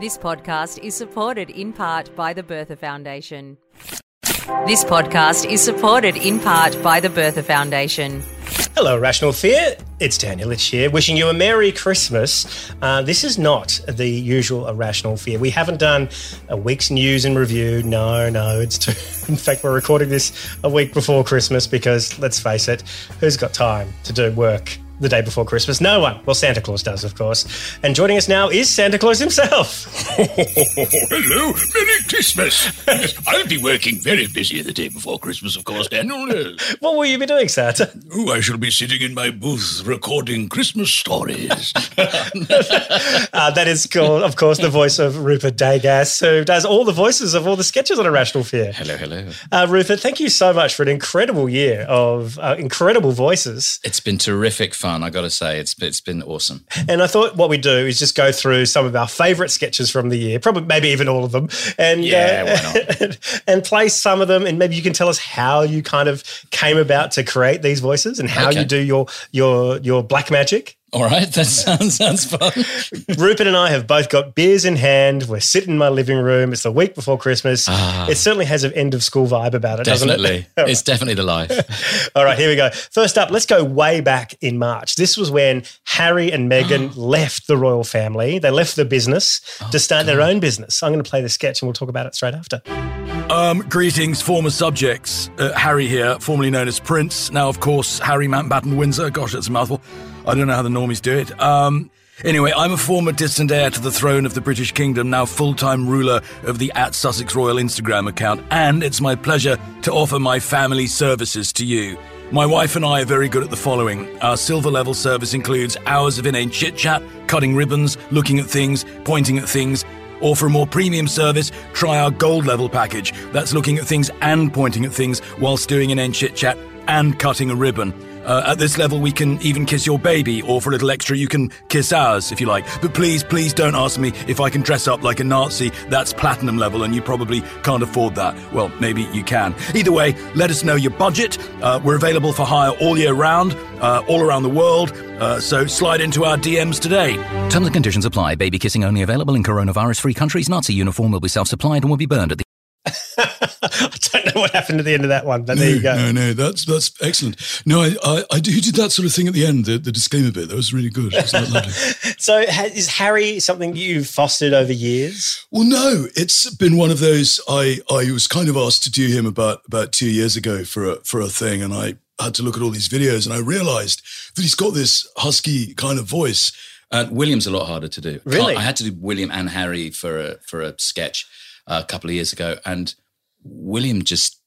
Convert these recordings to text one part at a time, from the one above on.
This podcast is supported in part by the Bertha Foundation. This podcast is supported in part by the Bertha Foundation. Hello, Rational Fear. It's Dan Ilic here, wishing you a Merry Christmas. Uh, this is not the usual A Rational Fear. We haven't done a week's news and review. No, no. It's too, in fact we're recording this a week before Christmas because let's face it, who's got time to do work the day before Christmas? No one. Well, Santa Claus does, of course. And joining us now is Santa Claus himself. Hello, Christmas. I'll be working very busy the day before Christmas, of course, Daniel. Yes. What will you be doing, Santa? Oh, I shall be sitting in my booth recording Christmas stories. Uh, that is, cool, of course, the voice of Rupert Degas, who does all the voices of all the sketches on A Rational Fear. Hello, hello. Uh, Rupert, thank you so much for an incredible year of uh, incredible voices. It's been terrific fun. I got to say, it's it's been awesome. And I thought what we do is just go through some of our favourite sketches from the year, probably maybe even all of them, and Yeah, uh, and play some of them, and maybe you can tell us how you kind of came about to create these voices and how Okay. you do your your your black magic. All right, that sounds sounds fun. Rupert and I have both got beers in hand. We're sitting in my living room. It's the week before Christmas. Ah. It certainly has an end of school vibe about it, doesn't definitely, it? it's definitely the life. All right, here we go. First up, let's go way back in March. This was when Harry and Meghan left the royal family. They left the business Oh, to start their own business. I'm going to play the sketch and we'll talk about it straight after. Um, greetings, former subjects. Uh, Harry here, formerly known as Prince. Now, of course, Harry Mountbatten Windsor. Gosh, that's a mouthful. I don't know how the normies do it. Um, anyway, I'm a former distant heir to the throne of the British Kingdom, now full-time ruler of the at Sussex Royal Instagram account, and it's my pleasure to offer my family services to you. My wife and I are very good at the following. Our silver level service includes hours of inane chit chat, cutting ribbons, looking at things, pointing at things, or for a more premium service, try our gold level package. That's looking at things and pointing at things whilst doing an end chit chat and cutting a ribbon. Uh, at this level, we can even kiss your baby, or for a little extra, you can kiss ours if you like. But please, please don't ask me if I can dress up like a Nazi. That's platinum level, and you probably can't afford that. Well, maybe you can. Either way, let us know your budget. Uh, we're available for hire all year round, uh, all around the world. Uh, so slide into our DMs today. Terms and conditions apply. Baby kissing only available in coronavirus free countries. Nazi uniform will be self supplied and will be burned at the I don't know what happened at the end of that one, but there you go. No, no, that's that's excellent. No, I, I, I do, did that sort of thing at the end, the, the disclaimer bit. That was really good. It was lovely. So, is Harry something you've fostered over years? Well, no, it's been one of those. I I was kind of asked to do him about about two years ago for a for a thing, and I had to look at all these videos, and I realised that he's got this husky kind of voice. Uh, William's a lot harder to do. Really? I had to do William and Harry for a for a sketch a couple of years ago, and William just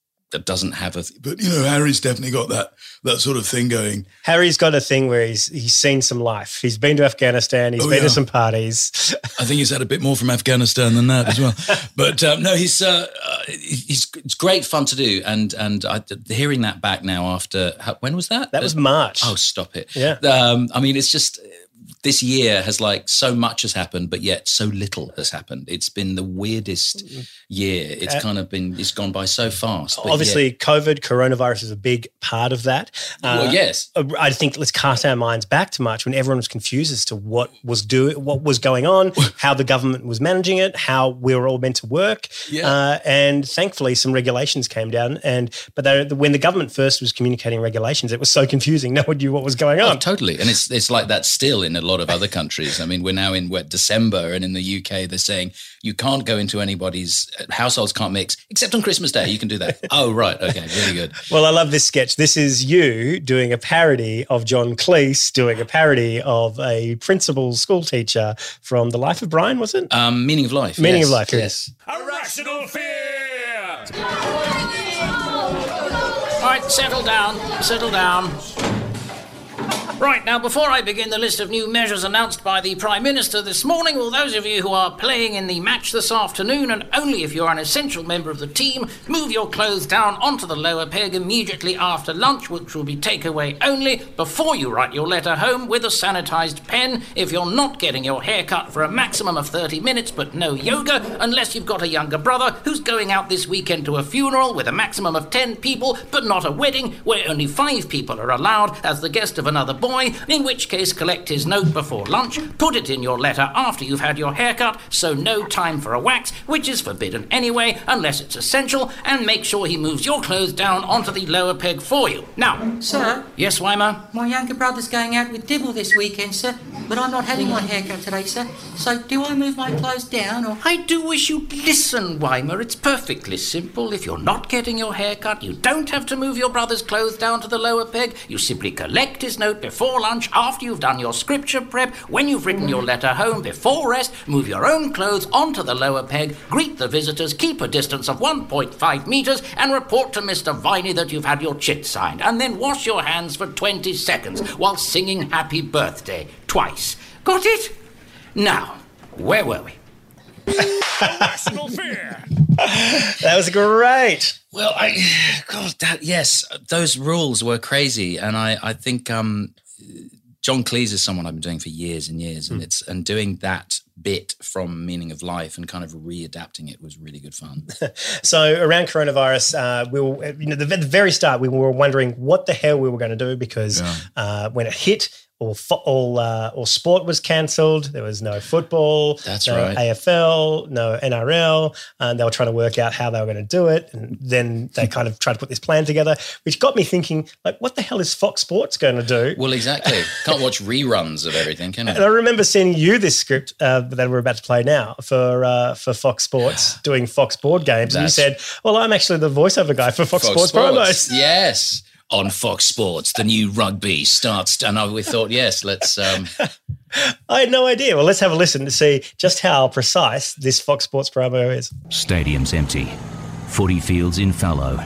doesn't have a. But you know, Harry's definitely got that that sort of thing going. Harry's got a thing where he's he's seen some life. He's been to Afghanistan. He's Oh, been yeah. to some parties. I think he's had a bit more from Afghanistan than that as well. But um, no, he's uh, uh, he's it's great fun to do, and and I, hearing that back now after when was that? That was March. Oh, stop it! Yeah. Um, I mean, it's just this year has like so much has happened, but yet so little has happened. It's been the weirdest year. It's Uh, kind of been it's gone by so fast. Obviously, yet- COVID, coronavirus is a big part of that. Uh, Well, yes. I think let's cast our minds back to March when everyone was confused as to what was doing, what was going on, how the government was managing it, how we were all meant to work. Yeah. Uh, and thankfully, some regulations came down. And but they, when the government first was communicating regulations, it was so confusing. No one knew what was going Oh, on. totally. And it's it's like that still in a lot of other countries. I mean, we're now in what December, and in the UK, they're saying you can't go into anybody's uh, households can't mix except on Christmas Day. You can do that. oh, right. Okay. Really good. Well, I love this sketch. This is you doing a parody of John Cleese doing a parody of a principal school teacher from The Life of Brian, was it? Um, meaning of life. Meaning yes, of Life, yes. A Rational Fear! All right, settle down, settle down. Right, now before I begin the list of new measures announced by the Prime Minister this morning, will those of you who are playing in the match this afternoon, and only if you're an essential member of the team, move your clothes down onto the lower peg immediately after lunch, which will be takeaway only, before you write your letter home with a sanitised pen, if you're not getting your hair cut for a maximum of 30 minutes but no yoga, unless you've got a younger brother who's going out this weekend to a funeral with a maximum of 10 people but not a wedding where only 5 people are allowed as the guest of another boy, in which case collect his note before lunch, put it in your letter after you've had your haircut, so no time for a wax, which is forbidden anyway unless it's essential, and make sure he moves your clothes down onto the lower peg for you. Now, Sir, yes, Weimer? my younger brother's going out with Dibble this weekend, sir, but I'm not having my haircut today, sir. So do I move my clothes down or. I do wish you'd listen, Weimer. It's perfectly simple. If you're not getting your hair cut, you don't have to move your brother's clothes down to the lower peg. You simply collect his note before lunch, after you've done your scripture prep, when you've written your letter home, before rest, move your own clothes onto the lower peg, greet the visitors, keep a distance of 1.5 metres, and report to Mr. Viney that you've had your chit signed, and then wash your hands for 20 seconds while singing happy birthday twice. Got it? Now, where were we? A Rational Fear. That was great. Well, I, God, that yes, those rules were crazy, and I, I think um, John Cleese is someone I've been doing for years and years, and it's and doing that bit from Meaning of Life and kind of readapting it was really good fun. So around coronavirus, uh, we were, you know, the, the very start, we were wondering what the hell we were going to do because Yeah. uh, when it hit, all fo- all uh, all sport was cancelled. There was no football. That's no right. AFL, no NRL, and they were trying to work out how they were going to do it. And then they kind of tried to put this plan together, which got me thinking, like, what the hell is Fox Sports going to do? well, exactly. Can't watch reruns of everything, can I? And I remember sending you this script uh, that we're about to play now for uh, for Fox Sports doing Fox board games, and you said, "Well, I'm actually the voiceover guy for Fox, Sports, promos." Yes. On Fox Sports, the new rugby starts, and I, we thought, yes, let's. Um, I had no idea. Well, let's have a listen to see just how precise this Fox Sports promo is. Stadium's empty. Footy fields in fallow.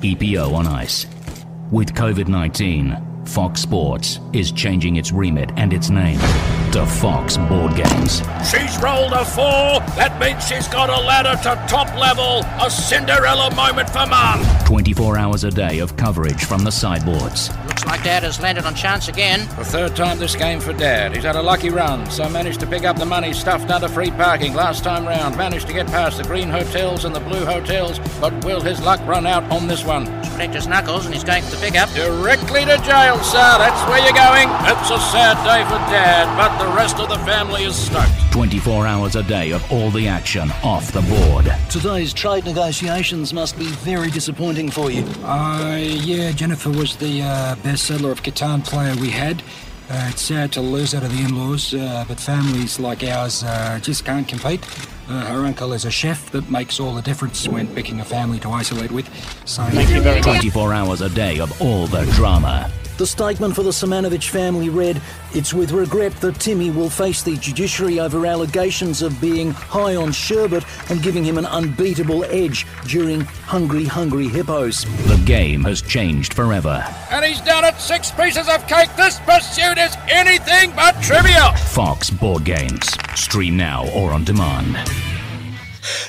EPO on ice. With COVID 19, Fox Sports is changing its remit and its name to Fox Board Games. She's rolled a four. That means she's got a ladder to top level. A Cinderella moment for Mum. 24 hours a day of coverage from the sideboards. Looks like Dad has landed on chance again. The third time this game for Dad. He's had a lucky run, so managed to pick up the money stuffed under free parking last time round. Managed to get past the green hotels and the blue hotels, but will his luck run out on this one? Protect his knuckles and he's going for the pickup. Directly to jail, sir. That's where you're going. It's a sad day for Dad, but the rest of the family is stuck. 24 hours a day of all the action off the board. Today's trade negotiations must be very disappointing for you. Uh, yeah, Jennifer was the uh, best settler of Catan player we had. Uh, it's sad to lose out of the in-laws, uh, but families like ours uh, just can't compete. Uh, her uncle is a chef that makes all the difference when picking a family to isolate with. So 24 hours a day of all the drama. The statement for the Simonovic family read, It's with regret that Timmy will face the judiciary over allegations of being high on sherbet and giving him an unbeatable edge during Hungry Hungry Hippos. The game has changed forever. And he's done it. Six pieces of cake. This pursuit is anything but trivial. Fox Board Games. Stream now or on demand.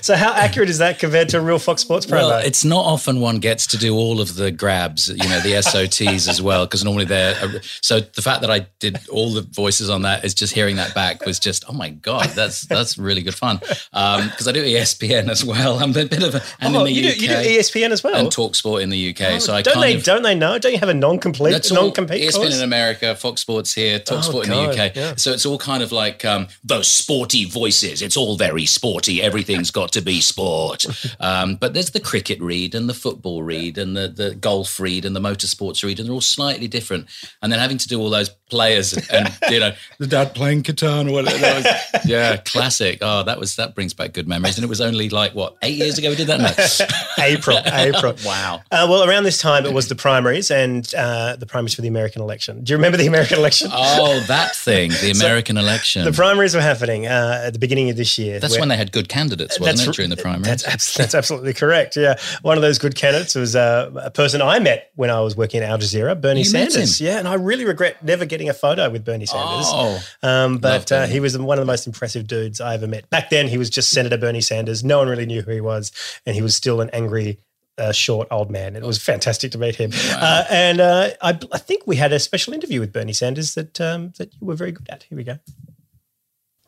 So how accurate is that compared to a real Fox Sports promo? Well, it's not often one gets to do all of the grabs, you know, the SOTs as well, because normally they're. So the fact that I did all the voices on that is just hearing that back was just, oh my god, that's that's really good fun. Because I do ESPN as well. I'm a bit of a and Oh, in the you, UK do, you do ESPN as well. and Talk Sport in the UK. so I don't they? of Don't they know? Don't you have a non-complete, non-compete ESPN clause? in America, Fox Sports here, Talk Oh, Sport in the UK. yeah. So it's all kind of like um, those sporty voices. It's all very sporty. Everything's got to be sport. Um, but there's the cricket read and the football read and the, the golf read and the motorsports read, and they're all slightly different. And then having to do all those players and, you know, the dad playing Catan or whatever. was- yeah, classic. Oh, that was that brings back good memories. And it was only like what eight years ago we did that. No. April, April. wow. Uh, well, around this time, it was the primaries and uh, the primaries for the American election. Do you remember the American election? Oh, that thing, the American election. The primaries were happening uh, at the beginning of this year. That's where- when they had good candidates, wasn't That's it, during the primaries? That's, abs- that's absolutely correct. Yeah, one of those good candidates was uh, a person I met when I was working at Al Jazeera, Bernie You Sanders. Yeah, and I really regret never getting a photo with Bernie Sanders. Oh. um, but uh, he was one of the most impressive dudes I ever met. Back then, he was just Senator Bernie Sanders. No one really knew who he was, and he was still an angry. Uh, short old man. It was fantastic to meet him, uh, and uh, I, I think we had a special interview with Bernie Sanders that um, that you were very good at. Here we go.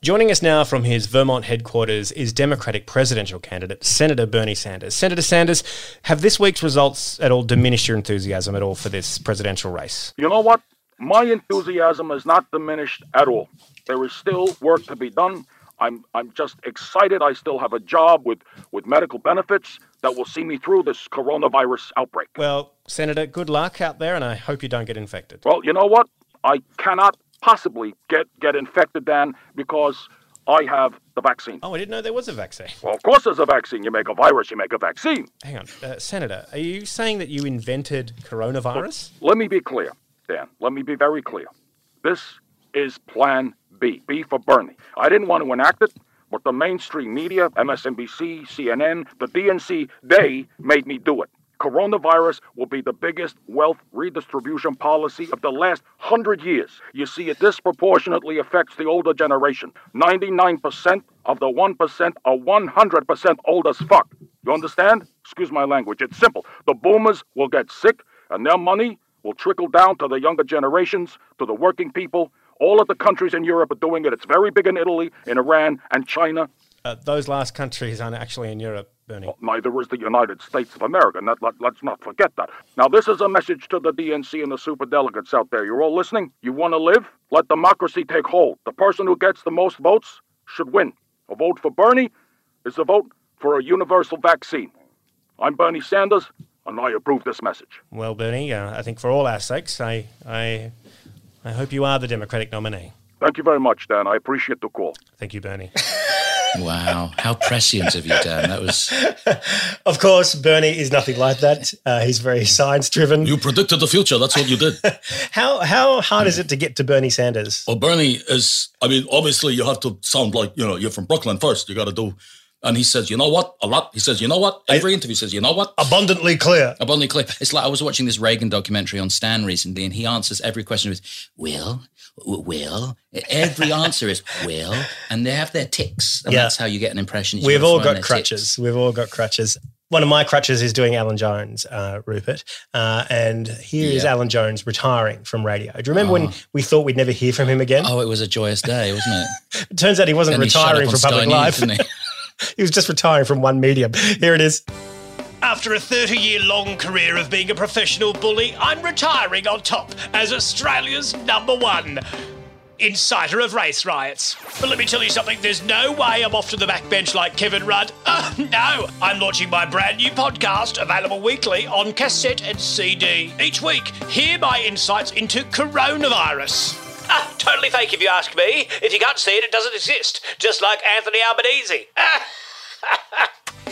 Joining us now from his Vermont headquarters is Democratic presidential candidate Senator Bernie Sanders. Senator Sanders, have this week's results at all diminished your enthusiasm at all for this presidential race? You know what? My enthusiasm is not diminished at all. There is still work to be done. I'm I'm just excited. I still have a job with, with medical benefits that will see me through this coronavirus outbreak. Well, Senator, good luck out there, and I hope you don't get infected. Well, you know what? I cannot possibly get get infected, Dan, because I have the vaccine. Oh, I didn't know there was a vaccine. Well, of course, there's a vaccine. You make a virus, you make a vaccine. Hang on, uh, Senator, are you saying that you invented coronavirus? Let me be clear, Dan. Let me be very clear. This is Plan B. B for Bernie. I didn't want to enact it, but the mainstream media, MSNBC, CNN, the DNC, they made me do it. Coronavirus will be the biggest wealth redistribution policy of the last hundred years. You see, it disproportionately affects the older generation. 99% of the 1% are 100% old as fuck. You understand? Excuse my language. It's simple. The boomers will get sick, and their money will trickle down to the younger generations, to the working people. All of the countries in Europe are doing it. It's very big in Italy, in Iran, and China. Uh, those last countries aren't actually in Europe, Bernie. Neither is the United States of America. Not, let, let's not forget that. Now, this is a message to the DNC and the superdelegates out there. You're all listening? You want to live? Let democracy take hold. The person who gets the most votes should win. A vote for Bernie is a vote for a universal vaccine. I'm Bernie Sanders, and I approve this message. Well, Bernie, uh, I think for all our sakes, I, I, I hope you are the Democratic nominee. Thank you very much, Dan. I appreciate the call. Thank you, Bernie. Wow, how prescient of you, Dan. That was. Of course, Bernie is nothing like that. Uh, he's very science driven. You predicted the future. That's what you did. How how hard is it to get to Bernie Sanders? Well, Bernie is, I mean, obviously you have to sound like, you know, you're from Brooklyn first. You got to do. And he says, you know what? A lot. He says, you know what? Every interview says, you know what? Abundantly clear. Abundantly clear. It's like I was watching this Reagan documentary on Stan recently, and he answers every question with, will, will. Every answer is will, and they have their tics. And Yeah. that's how you get an impression. We've all got crutches. tics. We've all got crutches. One of my crutches is doing Alan Jones, uh, Rupert. Uh, and here is Yeah. Alan Jones retiring from radio. Do you remember when Oh. we thought we'd never hear from him again? Oh, it was a joyous day, wasn't it? It turns out he wasn't And retiring on from public Sky life. he? was just retiring from one medium. Here it is. After a 30 year long career of being a professional bully, I'm retiring on top as Australia's number one inciter of race riots. But let me tell you something, there's no way I'm off to the backbench like Kevin Rudd. Uh, no, I'm launching my brand new podcast, available weekly on cassette and CD. Each week, hear my insights into coronavirus. Ah, totally fake if you ask me. If you can't see it, it doesn't exist. Just like Anthony Albanese.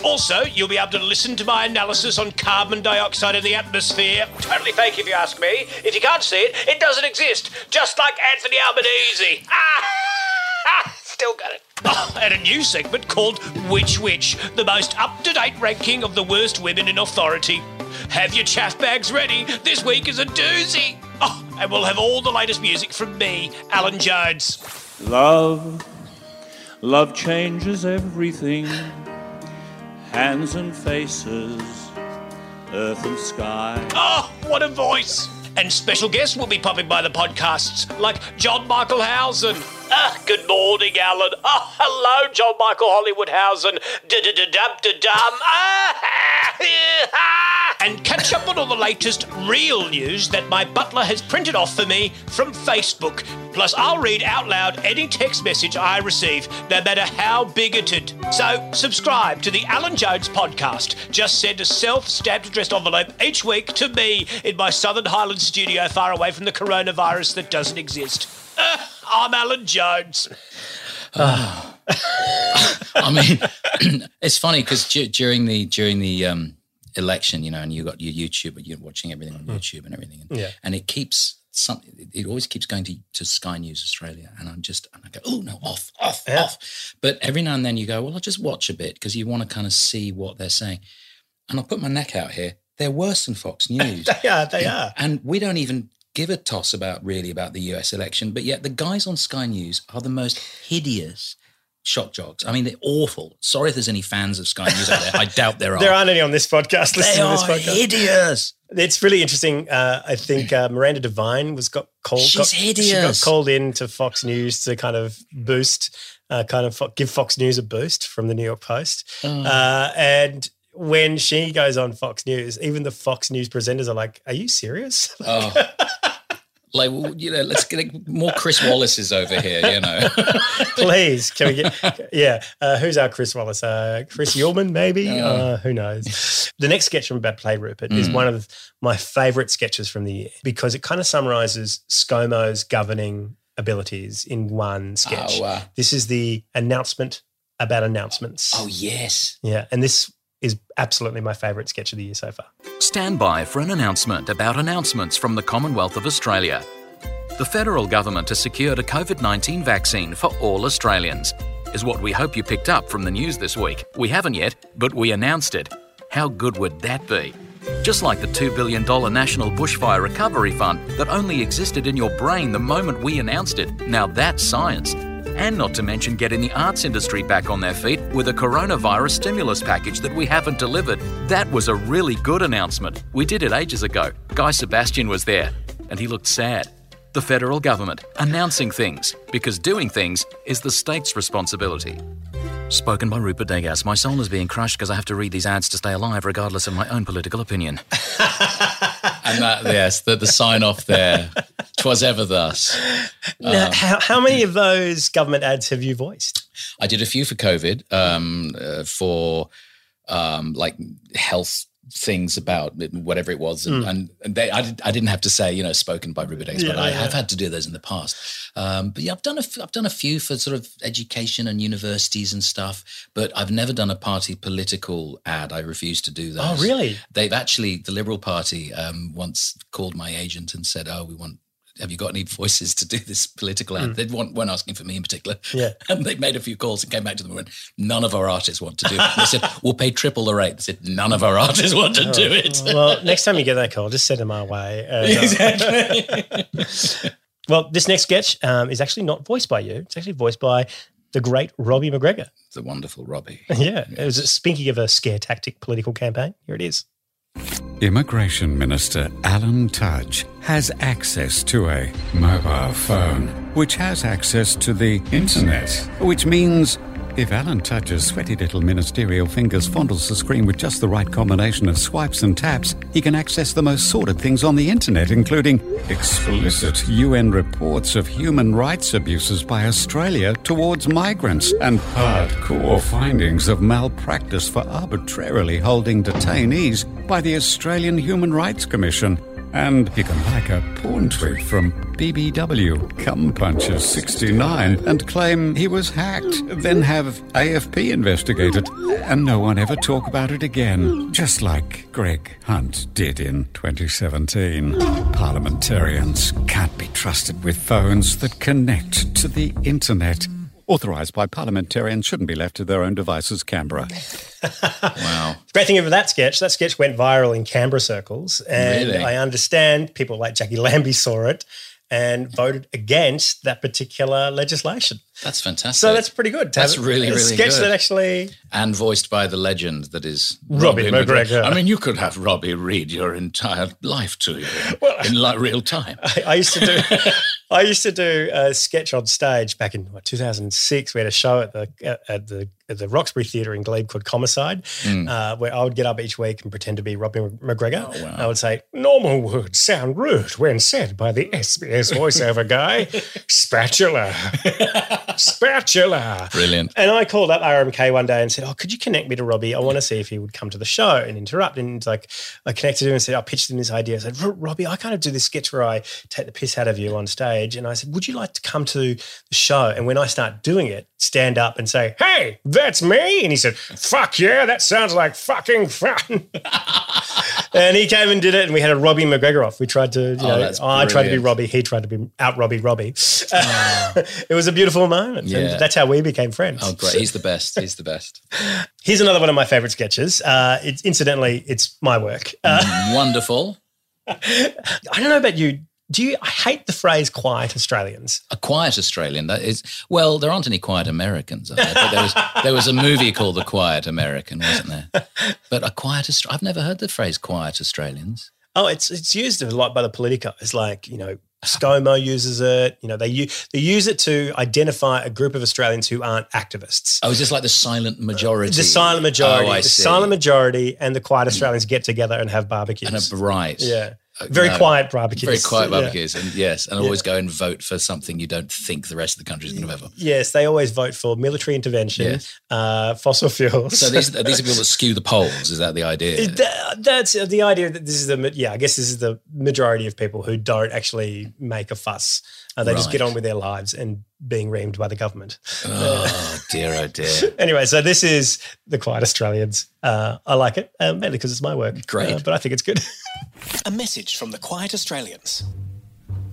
Also, you'll be able to listen to my analysis on carbon dioxide in the atmosphere. Totally fake if you ask me. If you can't see it, it doesn't exist. Just like Anthony Albanese. Ah! Still got it. Oh, and a new segment called Which Witch, the most up to date ranking of the worst women in authority. Have your chaff bags ready. This week is a doozy. And we'll have all the latest music from me, Alan Jones. Love, love changes everything. hands and faces, earth and sky. Oh, what a voice! And special guests will be popping by the podcasts, like John Michael Howson. Ah, good morning, Alan. Oh, hello, John Michael Hollywood Howson. Da-da-da-dum-da-dum. Ah, and catch up on all the latest real news that my butler has printed off for me from Facebook. Plus, I'll read out loud any text message I receive, no matter how bigoted. So, subscribe to the Alan Jones podcast. Just send a self stamped addressed envelope each week to me in my Southern Highlands studio far away from the coronavirus that doesn't exist. Uh, I'm Alan Jones. I mean, it's funny because d- during the during the um, election, you know, and you got your YouTube, and you're watching everything on YouTube and everything, and, Yeah. and it keeps some. It always keeps going to, to Sky News Australia, and I'm just and I go, oh no, off, off, off. But every now and then you go, well, I'll just watch a bit because you want to kind of see what they're saying, and I'll put my neck out here. They're worse than Fox News. they are. They are. And we don't even give a toss about really about the US election, but yet the guys on Sky News are the most hideous shock jocks. I mean, they're awful. Sorry if there's any fans of Sky News out there. I doubt there are. There aren't any on this podcast. They Listen to this are podcast. hideous. It's really interesting. Uh, I think uh, Miranda Devine was got called. She's got, She got called in to Fox News to kind of boost, uh, kind of fo- give Fox News a boost from the New York Post. Oh. Uh, and when she goes on Fox News, even the Fox News presenters are like, "Are you serious?" Oh. Like, you know, let's get more Chris Wallace's over here, you know. Please, can we get? Yeah, uh, who's our Chris Wallace? Uh, Chris Uhlmann, maybe. Oh. Uh, who knows? The next sketch from Bad Play Rupert is Mm. one of my favourite sketches from the year because it kind of summarises ScoMo's governing abilities in one sketch. Oh, wow. This is the announcement about announcements. Oh, yes. Yeah, and this is absolutely my favourite sketch of the year so far. Stand by for an announcement about announcements from the Commonwealth of Australia. The federal government has secured a COVID 19 vaccine for all Australians, is what we hope you picked up from the news this week. We haven't yet, but we announced it. How good would that be? Just like the $2 billion National Bushfire Recovery Fund that only existed in your brain the moment we announced it. Now that's science. And not to mention getting the arts industry back on their feet with a coronavirus stimulus package that we haven't delivered. That was a really good announcement. We did it ages ago. Guy Sebastian was there, and he looked sad. The federal government announcing things, because doing things is the state's responsibility. Spoken by Rupert Degas. My soul is being crushed because I have to read these ads to stay alive, regardless of my own political opinion. And that, yes, the, the sign off there. Twas ever thus. Now, Um, how, how many of those government ads have you voiced? I did a few for COVID, um, uh, for um, like health things about whatever it was, and, Mm. and, and they, I, I didn't have to say, you know, spoken by Rupert X, but I yeah. have had to do those in the past. Um, but yeah, I've done a f- I've done a few for sort of education and universities and stuff, but I've never done a party political ad. I refuse to do that. Oh, really? They've actually the Liberal Party um, once called my agent and said, "Oh, we want." Have you got any voices to do this political ad? Mm. They weren't, weren't asking for me in particular. Yeah. And they made a few calls and came back to them and went, none of our artists want to do it. They said, we'll pay triple the rate. They said, none of our artists want to do it. Oh, well, next time you get that call, just send them our way. Uh, Exactly. well, this next sketch um, is actually not voiced by you. It's actually voiced by the great Robbie McGregor. the wonderful Robbie. Yeah, it was speaking of a scare tactic political campaign. Here it is. Immigration Minister Alan Tudge has access to a mobile phone, which has access to the internet, which means if Alan Tudge's sweaty little ministerial fingers fondles the screen with just the right combination of swipes and taps, he can access the most sordid things on the internet, including explicit UN reports of human rights abuses by Australia towards migrants and hardcore findings of malpractice for arbitrarily holding detainees by the Australian Human Rights Commission. And he can like a porn tweet from BBW, Cum Punches 69, and claim he was hacked, then have AFP investigate it, and no one ever talk about it again. Just like Greg Hunt did in 2017. Parliamentarians can't be trusted with phones that connect to the internet. Authorised by parliamentarians shouldn't be left to their own devices, Canberra. Wow. Great thing about that sketch, that sketch went viral in Canberra circles. And Really? I understand people like Jacqui Lambie saw it and voted against that particular legislation. That's fantastic. So that's pretty good. That's really, a really sketch good. that actually and voiced by the legend that is Robbie McGregor. I mean, you could have Robbie read your entire life to you well, in like real time. I, I used to do. I used to do a sketch on stage back in what, 2006. We had a show at the at, the the Roxbury Theatre in Glebe called Homicide, Mm. uh, where I would get up each week and pretend to be Robbie McGregor. Oh, wow. I would say, "Normal words sound rude when said by the SBS voiceover guy. Spatula, spatula." Brilliant. And I called up RMK one day and said, "Oh, could you connect me to Robbie? I want to see if he would come to the show and interrupt." And it's like I connected him and said, "I pitched him this idea." I said, "Robbie, I kind of do this sketch where I take the piss out of you on stage." And I said, "Would you like to come to the show?" And when I start doing it, stand up and say, "Hey, that's me." And he said, "Fuck yeah, that sounds like fucking fun." and he came and did it, and we had a Robbie McGregor off. We tried to, you Oh, know, I tried to be. Robbie, he tried to be out Robbie Robbie. it was a beautiful moment. Yeah. And that's how we became friends. Oh, great. He's the best. He's the best. Here's another one of my favorite sketches. Uh, it's incidentally, it's my work. Uh, Wonderful. I don't know about you. Do you? I hate the phrase "quiet Australians." A quiet Australian. That is well, there aren't any quiet Americans. There? There was there was a movie called The Quiet American, wasn't there? But a quiet I've never heard the phrase quiet Australians. Oh, it's it's used a lot by the Politico. It's like you know, ScoMo uses it. You know, they use they use it to identify a group of Australians who aren't activists. Oh, is this like the silent majority? The silent majority, Oh, the see. silent majority, and the quiet hmm. Australians get together and have barbecues. And a right. Yeah. Very quiet barbecues. Very quiet Yeah. barbecues. And yes, and Yeah. always go and vote for something you don't think the rest of the country is going to vote for. Yes, they always vote for military intervention, Yes. uh, fossil fuels. So these, these are people that skew the polls. Is that the idea? That- that's the idea that this is the yeah I guess this is the majority of people who don't actually make a fuss. Uh, they just get on with their lives and being reamed by the government. Oh dear, oh dear. anyway, so this is the Quiet Australians. Uh, I like it uh, mainly because it's my work. Great. Uh, but I think it's good. A message from the Quiet Australians.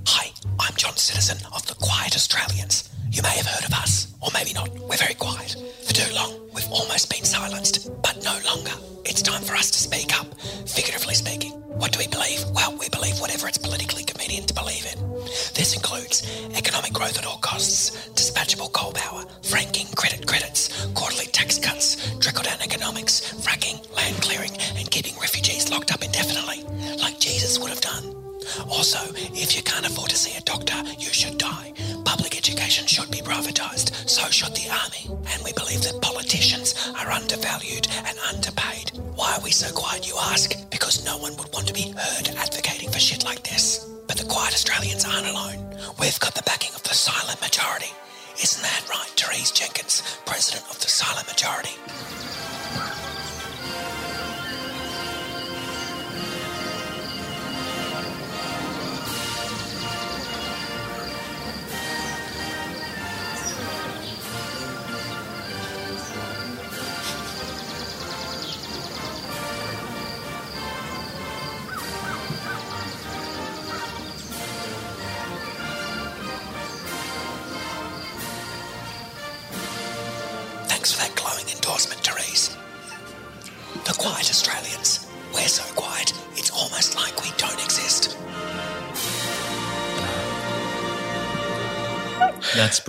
Hi, I'm John Citizen of the Quiet Australians. You may have heard of us, or maybe not. We're very quiet. For too long, we've almost been silenced, but no longer. It's time for us to speak up, figuratively speaking. What do we believe? Well, we believe whatever it's politically convenient to believe in. This includes economic growth at all costs, dispatchable coal power, franking credit credits, quarterly tax cuts, trickle down economics, fracking, land clearing, and keeping refugees locked up indefinitely, like Jesus would have done. Also, if you can't afford to see a doctor, you should die. Public education should be privatised, so should the army. And we believe that politicians are undervalued and underpaid. Why are we so quiet, you ask? Because no one would want to be heard advocating for shit like this. The quiet Australians aren't alone. We've got the backing of the silent majority. Isn't that right, Therese Jenkins, president of the silent majority?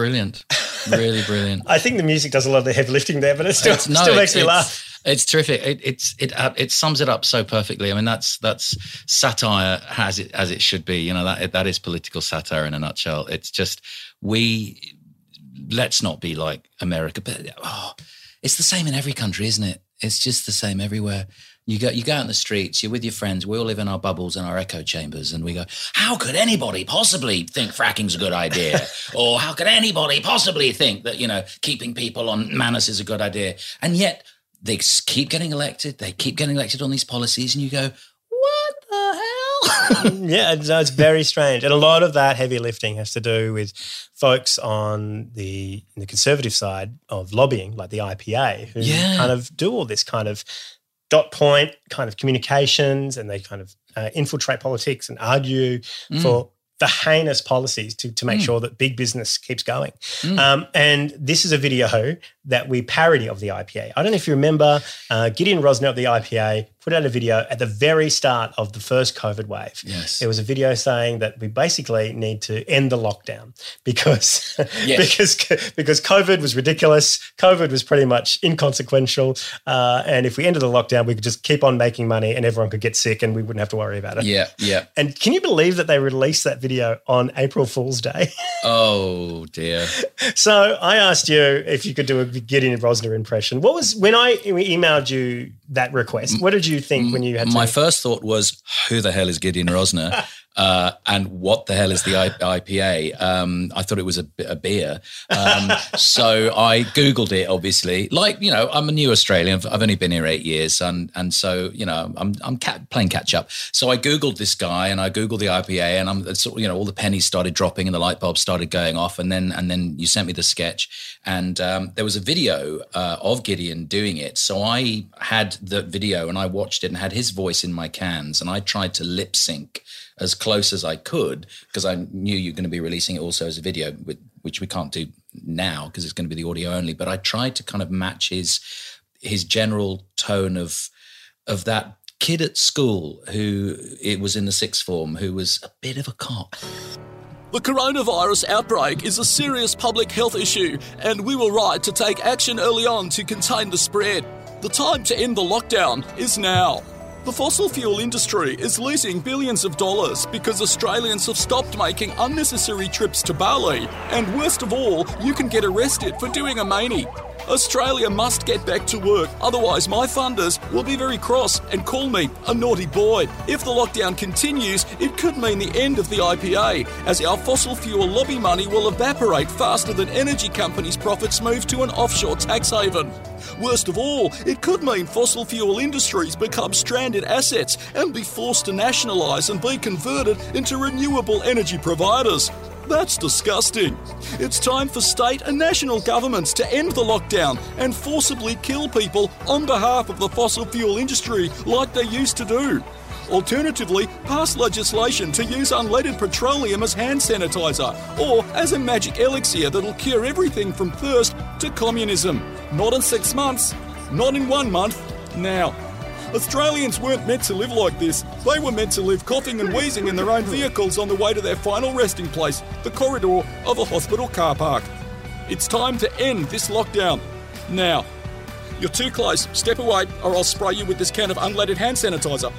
Brilliant. Really brilliant. I think the music does a lot of the heavy lifting there, but it still, no, still makes me laugh. It's terrific. It, it's it uh, it sums it up so perfectly. I mean, that's that's satire as it as it should be. You know that that is political satire in a nutshell. It's just we let's not be like America, but oh, it's the same in every country, isn't it? It's just the same everywhere. You go you go out in the streets. You're with your friends. We all live in our bubbles and our echo chambers, and we go, "How could anybody possibly think fracking's a good idea?" or "How could anybody possibly think that you know keeping people on manus is a good idea?" And yet they keep getting elected. They keep getting elected on these policies, and you go, "What the hell?" yeah, it's, it's very strange, and a lot of that heavy lifting has to do with folks on the the conservative side of lobbying, like the IPA, who Yeah. kind of do all this kind of dot point kind of communications, and they kind of uh, infiltrate politics and argue Mm. for the heinous policies to, to make Mm. sure that big business keeps going. Mm. Um, and this is a video that we parody of the IPA. I don't know if you remember uh, Gideon Rozner of the IPA put out a video at the very start of the first COVID wave. Yes. It was a video saying that we basically need to end the lockdown because Yes. because because COVID was ridiculous. COVID was pretty much inconsequential, uh, and if we ended the lockdown, we could just keep on making money, and everyone could get sick, and we wouldn't have to worry about it. Yeah, yeah. And can you believe that they released that video on April Fool's Day? Oh dear. so I asked you if you could do a Gideon Rozner impression. What was when I emailed you that request? What did you think when you had My to? first thought was, who the hell is Gideon Rozner? Uh, and what the hell is the IPA? Um, I thought it was a, a beer. Um, so I Googled it, obviously. Like, you know, I'm a new Australian. I've only been here eight years. And, and so, you know, I'm, I'm playing catch up. So I Googled this guy and I Googled the IPA and I'm, sort of, you know, all the pennies started dropping and the light bulbs started going off. And then, and then you sent me the sketch and um, there was a video uh, of Gideon doing it. So I had the video and I watched it and had his voice in my cans and I tried to lip sync as close as I could because I knew you're going to be releasing it also as a video, with, which we can't do now because it's going to be the audio only. But I tried to kind of match his his general tone of of that kid at school who it was in the sixth form who was a bit of a cop. The coronavirus outbreak is a serious public health issue, and we were right to take action early on to contain the spread. The time to end the lockdown is now. The fossil fuel industry is losing billions of dollars because Australians have stopped making unnecessary trips to Bali. And worst of all, you can get arrested for doing a manie. Australia must get back to work, otherwise, my funders will be very cross and call me a naughty boy. If the lockdown continues, it could mean the end of the IPA, as our fossil fuel lobby money will evaporate faster than energy companies' profits move to an offshore tax haven. Worst of all, it could mean fossil fuel industries become stranded assets and be forced to nationalise and be converted into renewable energy providers. That's disgusting. It's time for state and national governments to end the lockdown and forcibly kill people on behalf of the fossil fuel industry like they used to do. Alternatively, pass legislation to use unleaded petroleum as hand sanitizer or as a magic elixir that'll cure everything from thirst to communism. Not in six months, not in one month, now. Australians weren't meant to live like this. They were meant to live coughing and wheezing in their own vehicles on the way to their final resting place, the corridor of a hospital car park. It's time to end this lockdown. Now. You're too close. Step away, or I'll spray you with this can of unleaded hand sanitizer.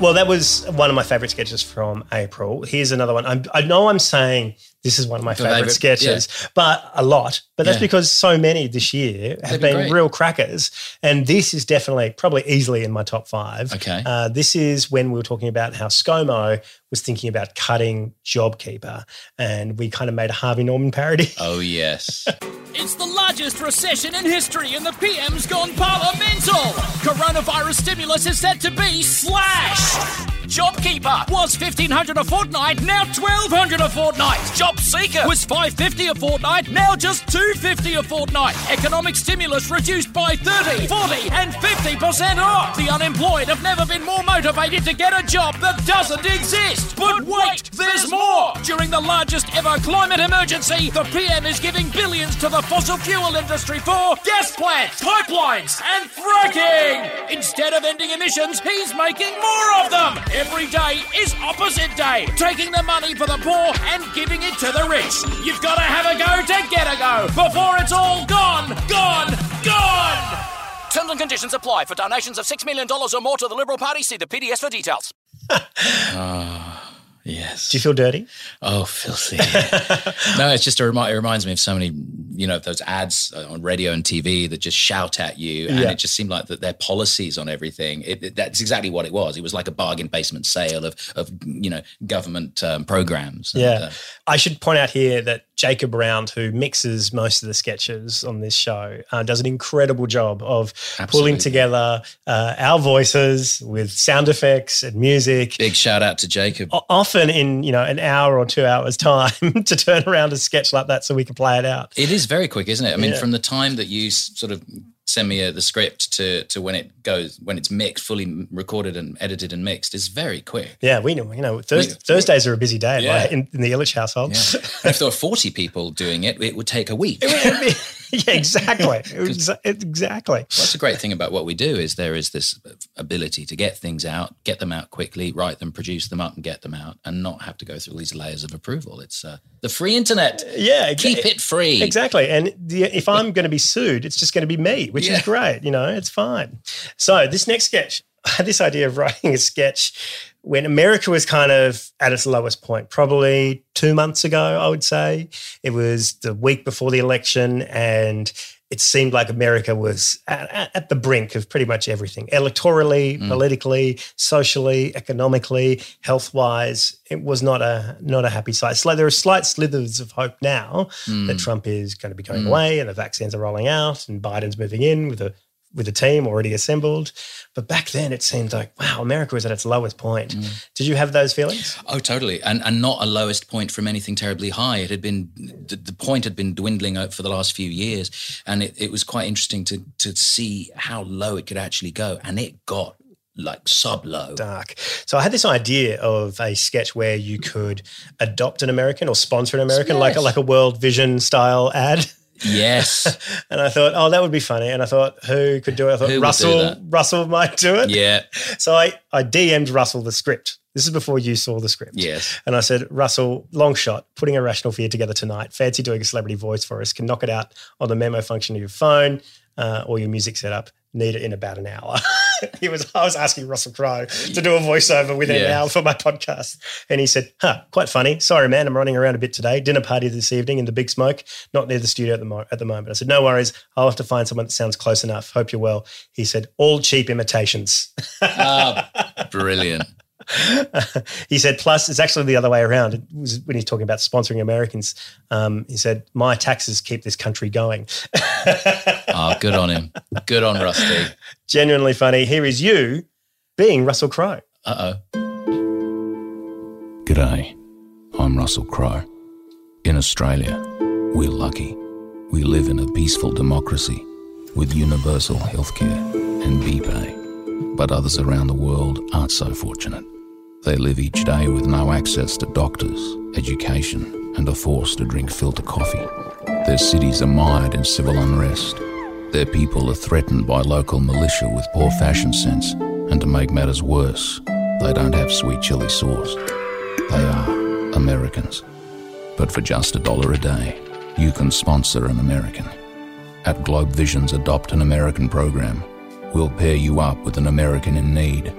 Well, that was one of my favorite sketches from April. Here's another one. I'm, I know I'm saying this is one of my Your favorite, favourite, sketches, but a lot. But that's Yeah. because so many this year have They've been been great. real crackers. And this is definitely, probably easily in my top five. Okay. Uh, this is when we were talking about how ScoMo was thinking about cutting JobKeeper. And we kind of made a Harvey Norman parody. Oh, yes. It's the largest recession in history, and the PM's gone parliamental. Coronavirus stimulus is set to be slashed. JobKeeper was fifteen hundred a fortnight, now twelve hundred a fortnight. JobSeeker was five fifty a fortnight, now just two fifty a fortnight. Economic stimulus reduced by 30, 40, and fifty percent off. The unemployed have never been more motivated to get a job that doesn't exist. But wait, there's more. During the largest ever climate emergency, the PM is giving billions to the fossil fuel industry for gas plants, pipelines, and fracking. Instead of ending emissions, he's making more of them. Every day is opposite day, taking the money for the poor and giving it to the rich. You've got to have a go to get a go before it's all gone, gone, gone. Terms and conditions apply for donations of $6 million or more to the Liberal Party. See the PDS for details. Ah, yes. Do you feel dirty? Oh, filthy. no, it's just a remi- it reminds me of so many, you know, those ads on radio and TV that just shout at you, and Yeah. it just seemed like that their policies on everything. It, it- that's exactly what it was. It was like a bargain basement sale of of you know government um, programs. And, Yeah. uh, I should point out here that Jacob Round, who mixes most of the sketches on this show, uh, does an incredible job of pulling together uh, our voices with sound effects and music. Big shout out to Jacob. O- Often in you know an hour or two hours time to turn around a sketch like that so we can play it out. It is very quick, isn't it? I mean, Yeah. from the time that you sort of send me uh the script to to when it goes when it's mixed, fully recorded and edited and mixed, is very quick. Yeah, we know. You know, Thurs- Thursdays are a busy day Yeah. like, in, in the Ilic household. And if there were forty people doing it, it would take a week. yeah, exactly. Exa- exactly. that's the great thing about what we do is there is this ability to get things out, get them out quickly, write them, produce them up, and get them out, and not have to go through all these layers of approval. It's uh, the free internet. Yeah, keep it free. Exactly. And the, if I'm going to be sued, it's just going to be me, which Yeah. is great. You know, it's fine. So this next sketch, I had this idea of writing a sketch when America was kind of at its lowest point, probably two months ago, I would say. It was the week before the election, and it seemed like America was at, at- the brink of pretty much everything electorally, politically, socially, economically, health wise. It was not a not a happy sight. So there are slight slithers of hope now Mm. that Trump is going to be going Mm. away and the vaccines are rolling out and Biden's moving in with a with a team already assembled. But back then it seemed like, wow, America was at its lowest point. Mm. Did you have those feelings? Oh, totally, and and not a lowest point from anything terribly high. It had been the, the point had been dwindling out for the last few years, and it, it was quite interesting to to see how low it could actually go, and it got like sub low. Dark. So I had this idea of a sketch where you could adopt an American or sponsor an American, like a, like a World Vision style ad. Yes, and I thought, oh, that would be funny. And I thought, who could do it? I thought Who Russell. Russell might do it. yeah, So I, I DM'd Russell the script. This is before you saw the script. yes. And I said, Russell, long shot, putting a rational fear together tonight. Fancy doing a celebrity voice for us. Can knock it out on the memo function of your phone uh, or your music setup. Need it in about an hour. he was. I was asking Russell Crowe to do a voiceover within an hour for my podcast, and he said, "Huh, quite funny. Sorry, man, I'm running around a bit today. Dinner party this evening in the Big Smoke, not near the studio at the mo- at the moment." I said, "No worries. I'll have to find someone that sounds close enough. Hope you're well." He said, "All cheap imitations." Ah, brilliant. he said, plus it's actually the other way around. It was when he's talking about sponsoring Americans. Um, he said, my taxes keep this country going. Oh, good on him. Good on Rusty. Genuinely funny. Here is you being Russell Crowe. Uh G'day, I'm Russell Crowe. In Australia, we're lucky. We live in a peaceful democracy with universal healthcare and BPay. But others around the world aren't so fortunate. They live each day with no access to doctors, education, and are forced to drink filter coffee. Their cities are mired in civil unrest. Their people are threatened by local militia with poor fashion sense, and to make matters worse, they don't have sweet chili sauce. They are Americans. But for just a dollar a day, you can sponsor an American. At Globe Vision's Adopt an American program, we'll pair you up with an American in need,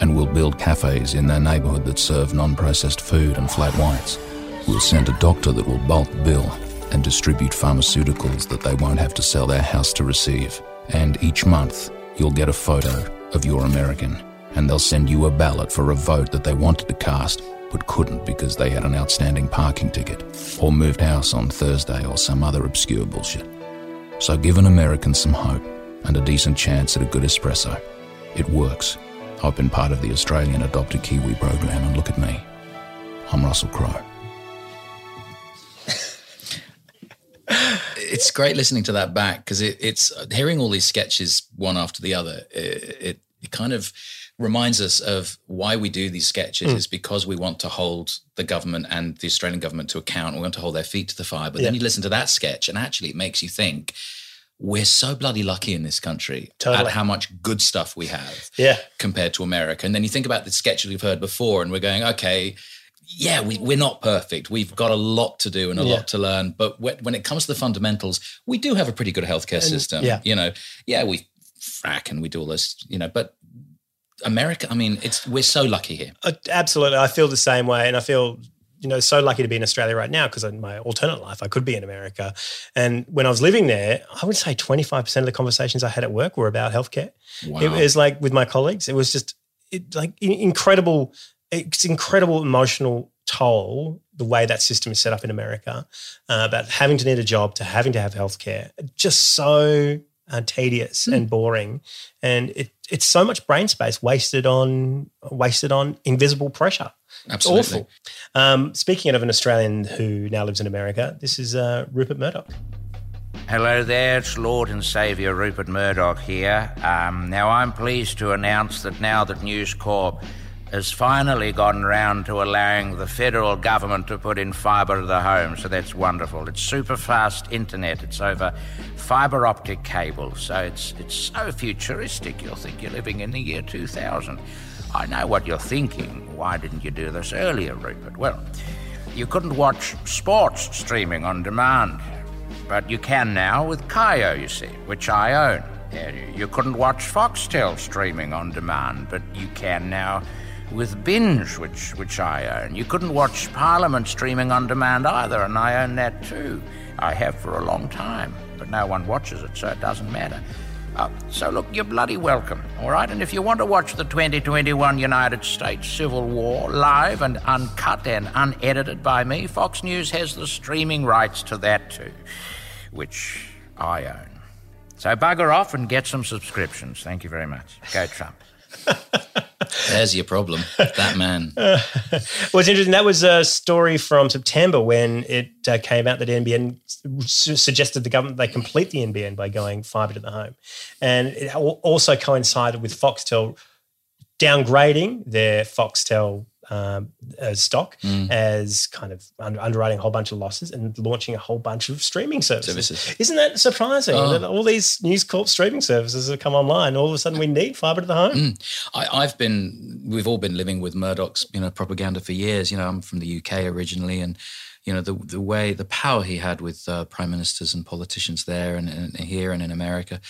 and we'll build cafes in their neighborhood that serve non processed food and flat whites. We'll send a doctor that will bulk bill and distribute pharmaceuticals that they won't have to sell their house to receive. And each month, you'll get a photo of your American, and they'll send you a ballot for a vote that they wanted to cast but couldn't because they had an outstanding parking ticket, or moved house on Thursday, or some other obscure bullshit. So give an American some hope and a decent chance at a good espresso. It works. I've been part of the Australian Adopted Kiwi program, and look at me. I'm Russell Crowe. it's great listening to that back because it, it's hearing all these sketches one after the other. It, it, it kind of reminds us of why we do these sketches Mm. is because we want to hold the government and the Australian government to account. We want to hold their feet to the fire. But then you listen to that sketch, and actually, it makes you think. We're so bloody lucky in this country Totally. at how much good stuff we have Yeah. compared to America. And then you think about the sketches we've heard before, and we're going, okay, yeah, we, we're not perfect. We've got a lot to do and a Yeah. lot to learn. But when, when it comes to the fundamentals, we do have a pretty good healthcare And- system. yeah. You know, yeah, we frack and we do all this, you know, but America, I mean, it's we're so lucky here. Uh, absolutely. I feel the same way. And I feel, you know, so lucky to be in Australia right now because in my alternate life, I could be in America. And when I was living there, I would say 25% of the conversations I had at work were about healthcare. Wow. It was like with my colleagues, it was just it, like incredible, it's incredible emotional toll the way that system is set up in America uh, about having to need a job to having to have healthcare. Just so uh, tedious Hmm. and boring, and it, it's so much brain space wasted on wasted on invisible pressure. Absolutely. It's awful. Um, speaking of an Australian who now lives in America, this is uh, Rupert Murdoch. Hello there, it's Lord and Saviour Rupert Murdoch here. Um, now, I'm pleased to announce that now that News Corp has finally gotten round to allowing the federal government to put in fibre to the home, so that's wonderful. It's super fast internet. It's over fibre optic cable, so it's it's so futuristic. You'll think you're living in the year 2000. I know what you're thinking. Why didn't you do this earlier, Rupert? Well, you couldn't watch sports streaming on demand, but you can now with Kayo, you see, which I own. You couldn't watch Foxtel streaming on demand, but you can now with Binge, which which I own. You couldn't watch Parliament streaming on demand either, and I own that too. I have for a long time, but no one watches it, so it doesn't matter. Uh, so look, you're bloody welcome, all right? And if you want to watch the 2021 United States Civil War live and uncut and unedited by me, Fox News has the streaming rights to that too, which I own. So bugger off and get some subscriptions. Thank you very much. Go Trump. There's your problem. That man. Uh, well, it's interesting. That was a story from September when it uh, came out that NBN su- suggested the government they complete the NBN by going fibre to the home, and it also coincided with Foxtel downgrading their Foxtel um, stock Mm. as kind of under- underwriting a whole bunch of losses and launching a whole bunch of streaming services. Services. Isn't that surprising Oh. that all these News Corp streaming services have come online? All of a sudden, we need fibre to the home. Mm. I, I've been, we've all been living with Murdoch's, you know, propaganda for years. You know, I'm from the UK originally, and you know the the way, the power he had with uh, prime ministers and politicians there, and, and here and in America,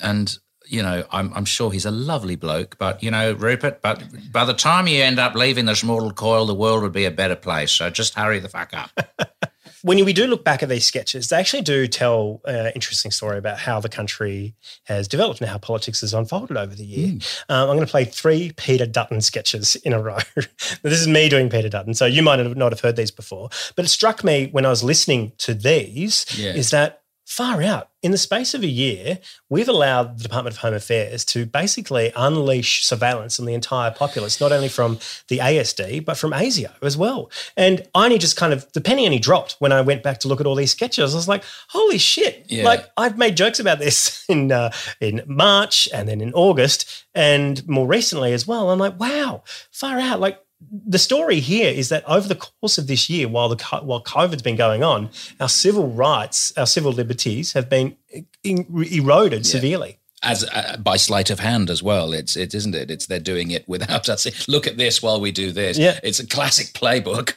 and you know, I'm I'm sure he's a lovely bloke, but you know, Rupert, but by the time you end up leaving this mortal coil, the world would be a better place. So just hurry the fuck up. when we do look back at these sketches, they actually do tell an interesting story about how the country has developed and how politics has unfolded over the year. Um, I'm going to play three Peter Dutton sketches in a row. This is me doing Peter Dutton, so you might have not have heard these before. But it struck me when I was listening to these Yeah. is that far out in the space of a year, we've allowed the Department of Home Affairs to basically unleash surveillance on the entire populace, not only from the ASD, but from ASIO as well. And I only just kind of, the penny only dropped when I went back to look at all these sketches. I was like, holy shit. Yeah. Like, I've made jokes about this in, uh, in March and then in August and more recently as well. I'm like, wow, far out. Like, the story here is that over the course of this year, while the while COVID's been going on, our civil rights, our civil liberties have been eroded severely. As uh, by sleight of hand as well, it's it isn't it? It's they're doing it without us. Look at this while we do this. Yeah. it's a classic playbook.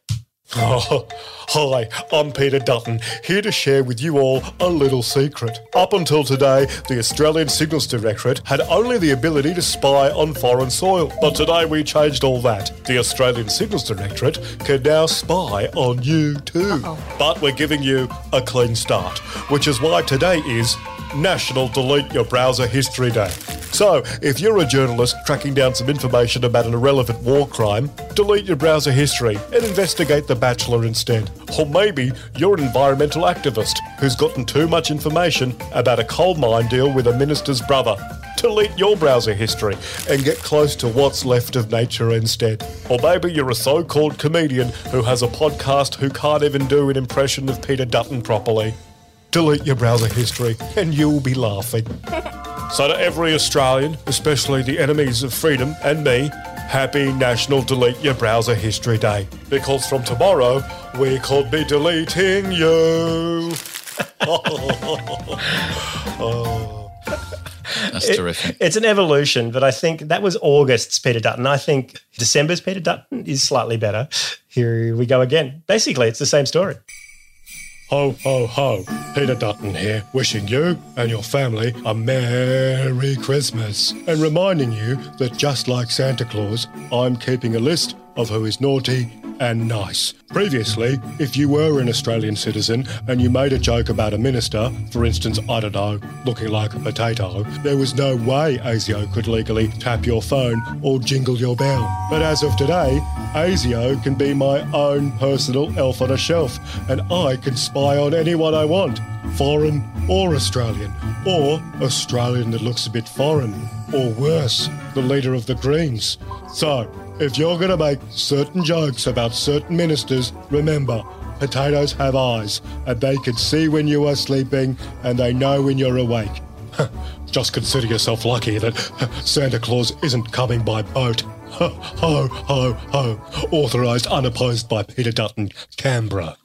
Oh, hi, I'm Peter Dutton, here to share with you all a little secret. Up until today, the Australian Signals Directorate had only the ability to spy on foreign soil. But today we changed all that. The Australian Signals Directorate can now spy on you too. But we're giving you a clean start, which is why today is National Delete Your Browser History Day. So, if you're a journalist tracking down some information about an irrelevant war crime, delete your browser history and investigate The Bachelor instead. Or maybe you're an environmental activist who's gotten too much information about a coal mine deal with a minister's brother. Delete your browser history and get close to what's left of nature instead. Or maybe you're a so called comedian who has a podcast who can't even do an impression of Peter Dutton properly. Delete your browser history and you'll be laughing. So, to every Australian, especially the enemies of freedom and me, happy National Delete Your Browser History Day. Because from tomorrow, we could be deleting you. oh. That's It- terrific. It's an evolution, but I think that was August's Peter Dutton. I think December's Peter Dutton is slightly better. Here we go again. Basically, it's the same story. Ho, ho, ho. Peter Dutton here, wishing you and your family a Merry Christmas. And reminding you that just like Santa Claus, I'm keeping a list of who is naughty and nice. Previously, if you were an Australian citizen and you made a joke about a minister, for instance, I don't know, looking like a potato, there was no way ASIO could legally tap your phone or jingle your bell. But as of today, ASIO can be my own personal elf on a shelf, and I can spy on anyone I want, foreign or Australian, or Australian that looks a bit foreign, or worse, the leader of the Greens. So, if you're going to make certain jokes about certain ministers, remember, potatoes have eyes, and they can see when you are sleeping, and they know when you're awake. Just consider yourself lucky that Santa Claus isn't coming by boat. Ho, ho, ho, ho. Authorised, unopposed by Peter Dutton, Canberra.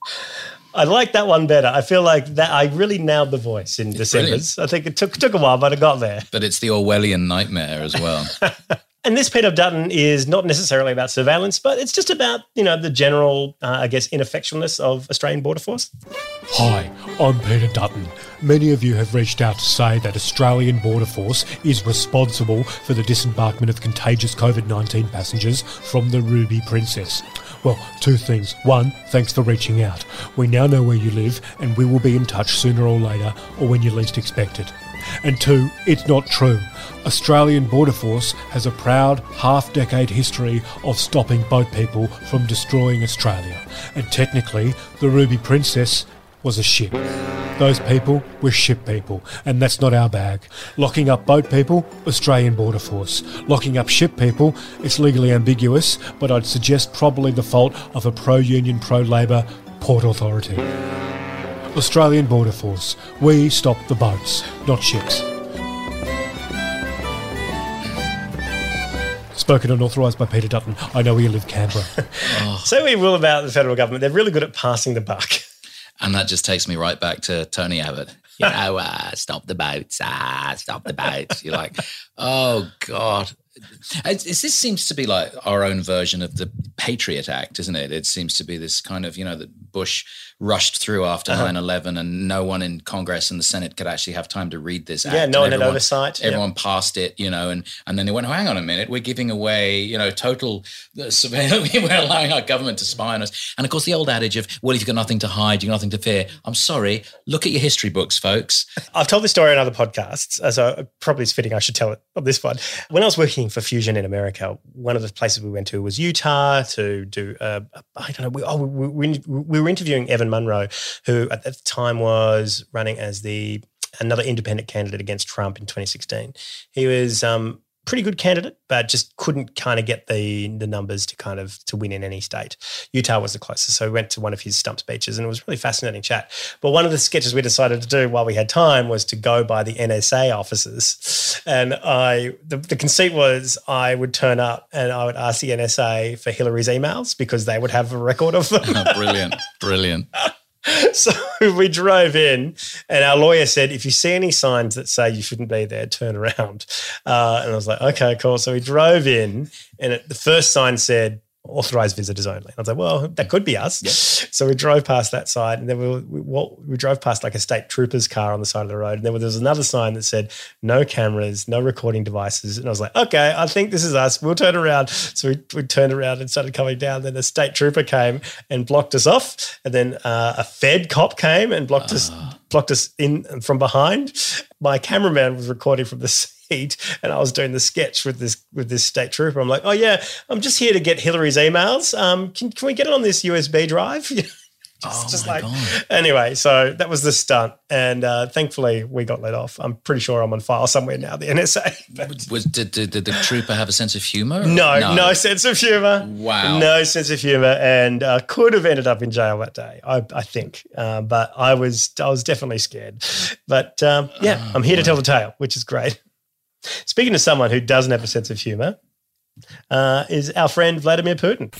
I like that one better. I feel like that I really nailed the voice in December's. I think it took took a while, but I got there. But it's the Orwellian nightmare as well. And this Peter Dutton is not necessarily about surveillance, but it's just about you know the general, uh, I guess, ineffectualness of Australian Border Force. Hi, I'm Peter Dutton. Many of you have reached out to say that Australian Border Force is responsible for the disembarkment of contagious COVID 19 passengers from the Ruby Princess. Well, two things. One, thanks for reaching out. We now know where you live, and we will be in touch sooner or later, or when you least expect it. And two, it's not true. Australian Border Force has a proud half decade history of stopping boat people from destroying Australia. And technically, the Ruby Princess was a ship. Those people were ship people, and that's not our bag. Locking up boat people, Australian Border Force. Locking up ship people, it's legally ambiguous, but I'd suggest probably the fault of a pro union, pro Labor Port Authority. Australian Border Force. We stop the boats, not ships. Spoken and authorised by Peter Dutton. I know where you live, Canberra. Say we will about the federal government. They're really good at passing the buck. And that just takes me right back to Tony Abbott. You know, uh, stop the boats, ah, stop the boats. You're like, oh God. This seems to be like our own version of the Patriot Act, isn't it? It seems to be this kind of, you know, that Bush rushed through after Uh-huh. 9 11 and no one in Congress and the Senate could actually have time to read this act. Yeah, no one had everyone- oversight. Yeah. Everyone passed it, you know, and, and then they went, oh, hang on a minute, we're giving away, you know, total uh, surveillance. we're allowing our government to spy on us. And of course, the old adage of, well, if you've got nothing to hide, you've got nothing to fear. I'm sorry, look at your history books, folks. I've told this story on other podcasts, so probably it's fitting I should tell it on this one. When I was working for Fusion in America, one of the places we went to was Utah to do, uh, I don't know, we, oh, we, we, we were interviewing Evan Munro, who at the time was running as the another independent candidate against Trump in 2016. He was um, pretty good candidate, but just couldn't kind of get the the numbers to kind of to win in any state. Utah was the closest, so we went to one of his stump speeches, and it was really fascinating chat. But one of the sketches we decided to do while we had time was to go by the NSA offices, and I the, the conceit was I would turn up and I would ask the NSA for Hillary's emails because they would have a record of them. brilliant, brilliant. so we drove in, and our lawyer said, if you see any signs that say you shouldn't be there, turn around. Uh, and I was like, okay, cool. So we drove in, and it, the first sign said, authorized visitors only. And I was like, well, that could be us. So we drove past that side, and then we, we, well, we drove past like a state trooper's car on the side of the road. And then there was another sign that said, no cameras, no recording devices. And I was like, okay, I think this is us. We'll turn around. So we, we turned around and started coming down. Then a state trooper came and blocked us off. And then uh, a Fed cop came and blocked us blocked us in from behind. My cameraman was recording from the and I was doing the sketch with this with this state trooper. I'm like, oh yeah, I'm just here to get Hillary's emails. Um, can can we get it on this USB drive? just, just like anyway, so that was the stunt, and uh, thankfully we got let off. I'm pretty sure I'm on file somewhere now. The NSA. Was did, did, did the trooper have a sense of humor? no, no, sense of humor. Wow. No sense of humor, and uh, could have ended up in jail that day. I, I think, uh, but I was I was definitely scared. But um, yeah, I'm here to tell the tale, which is great. Speaking to someone who doesn't have a sense of humor, uh, is our friend Vladimir Putin.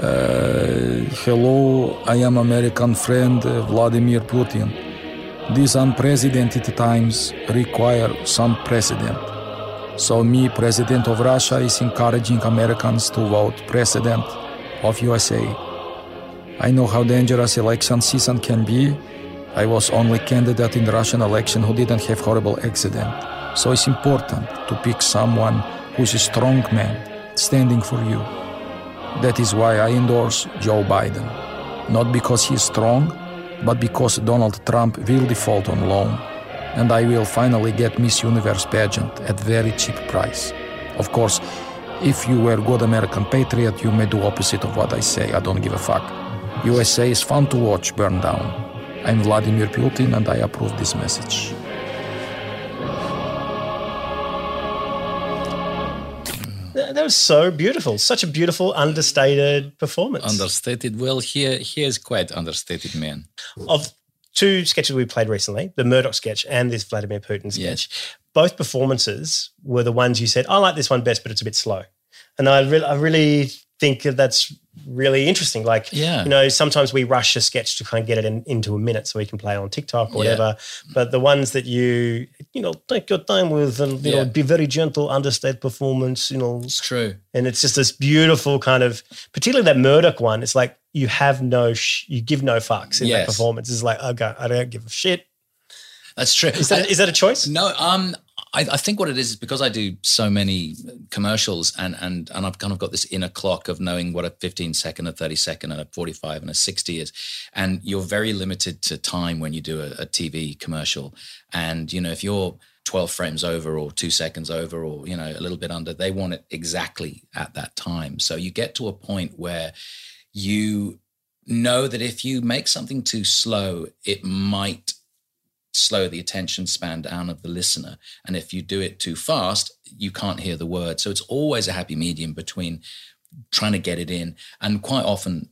Uh, hello, I am American friend Vladimir Putin. These unprecedented times require some precedent. So me, President of Russia, is encouraging Americans to vote President of USA. I know how dangerous election season can be. I was only candidate in the Russian election who didn't have horrible accident. So it's important to pick someone who's a strong man, standing for you. That is why I endorse Joe Biden. Not because he is strong, but because Donald Trump will default on loan, and I will finally get Miss Universe pageant at very cheap price. Of course, if you were good American patriot, you may do opposite of what I say. I don't give a fuck. USA is fun to watch burn down. I'm Vladimir Putin, and I approve this message. That that was so beautiful. Such a beautiful, understated performance Understated. Well, here he is quite understated man. of two sketches we played recently, the Murdoch sketch and this Vladimir Putin sketch. Both performances were the ones you said, I like this one best, but it's a bit slow. And I, re- I really think that that's really interesting. Like, Yeah. you know, sometimes we rush a sketch to kind of get it in, into a minute so we can play on TikTok or Yeah. whatever. But the ones that you, you know, take your time with and, you know, be very gentle, understate performance, you know. It's true. And it's just this beautiful kind of, particularly that Murdoch one, it's like you have no, sh- you give no fucks in that performance. It's like, okay, I don't give a shit. That's true. Is that, is that a choice? No, um, I, I think what it is is because I do so many commercials and and and I've kind of got this inner clock of knowing what a 15 second, a 30 second, and a 45 and a 60 is, and you're very limited to time when you do a, a TV commercial, and you know if you're 12 frames over or two seconds over or you know a little bit under, they want it exactly at that time. So you get to a point where you know that if you make something too slow, it might slow the attention span down of the listener. And if you do it too fast, you can't hear the word. So it's always a happy medium between trying to get it in. And quite often,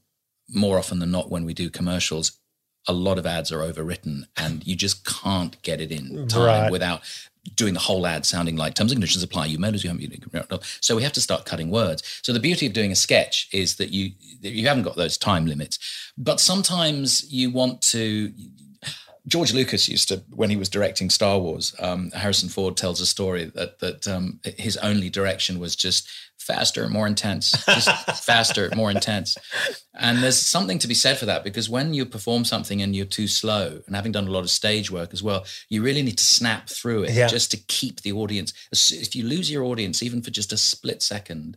more often than not, when we do commercials, a lot of ads are overwritten and you just can't get it in time Right. without doing the whole ad sounding like terms and conditions apply. You may lose your home. So we have to start cutting words. So the beauty of doing a sketch is that you you haven't got those time limits, but sometimes you want to. George Lucas used to, when he was directing Star Wars, um, Harrison Ford tells a story that that um, his only direction was just faster, more intense, just faster, more intense. And there's something to be said for that because when you perform something and you're too slow, and having done a lot of stage work as well, you really need to snap through it Yeah. just to keep the audience. If you lose your audience, even for just a split second,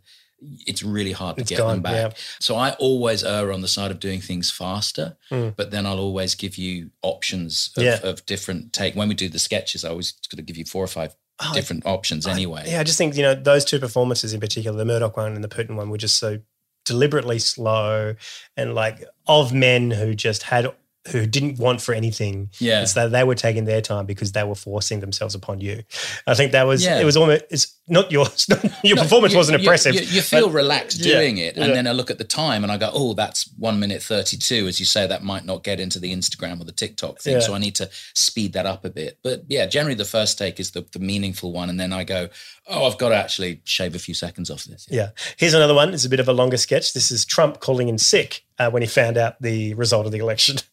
it's really hard to It's get gone, them back. yeah. So I always err on the side of doing things faster, Mm. but then I'll always give you options of, Yeah. of different take. When we do the sketches, I always got to give you four or five Oh, different options anyway. Yeah, I just think, you know, those two performances in particular, the Murdoch one and the Putin one, were just so deliberately slow and like of men who just had who didn't want for anything. Yeah. It's that they were taking their time because they were forcing themselves upon you. I think that was Yeah. it was almost it's not yours your No, performance you- wasn't you- impressive. You, you feel but- relaxed Yeah, doing it, and yeah. then I look at the time and I go, "Oh, that's one minute thirty-two. As you say, that might not get into the Instagram or the TikTok thing, Yeah. so I need to speed that up a bit. But yeah, generally the first take is the, the meaningful one, and then I go, "Oh, I've got to actually shave a few seconds off this." Yeah. Here's another one. It's a bit of a longer sketch. This is Trump calling in sick uh, when he found out the result of the election.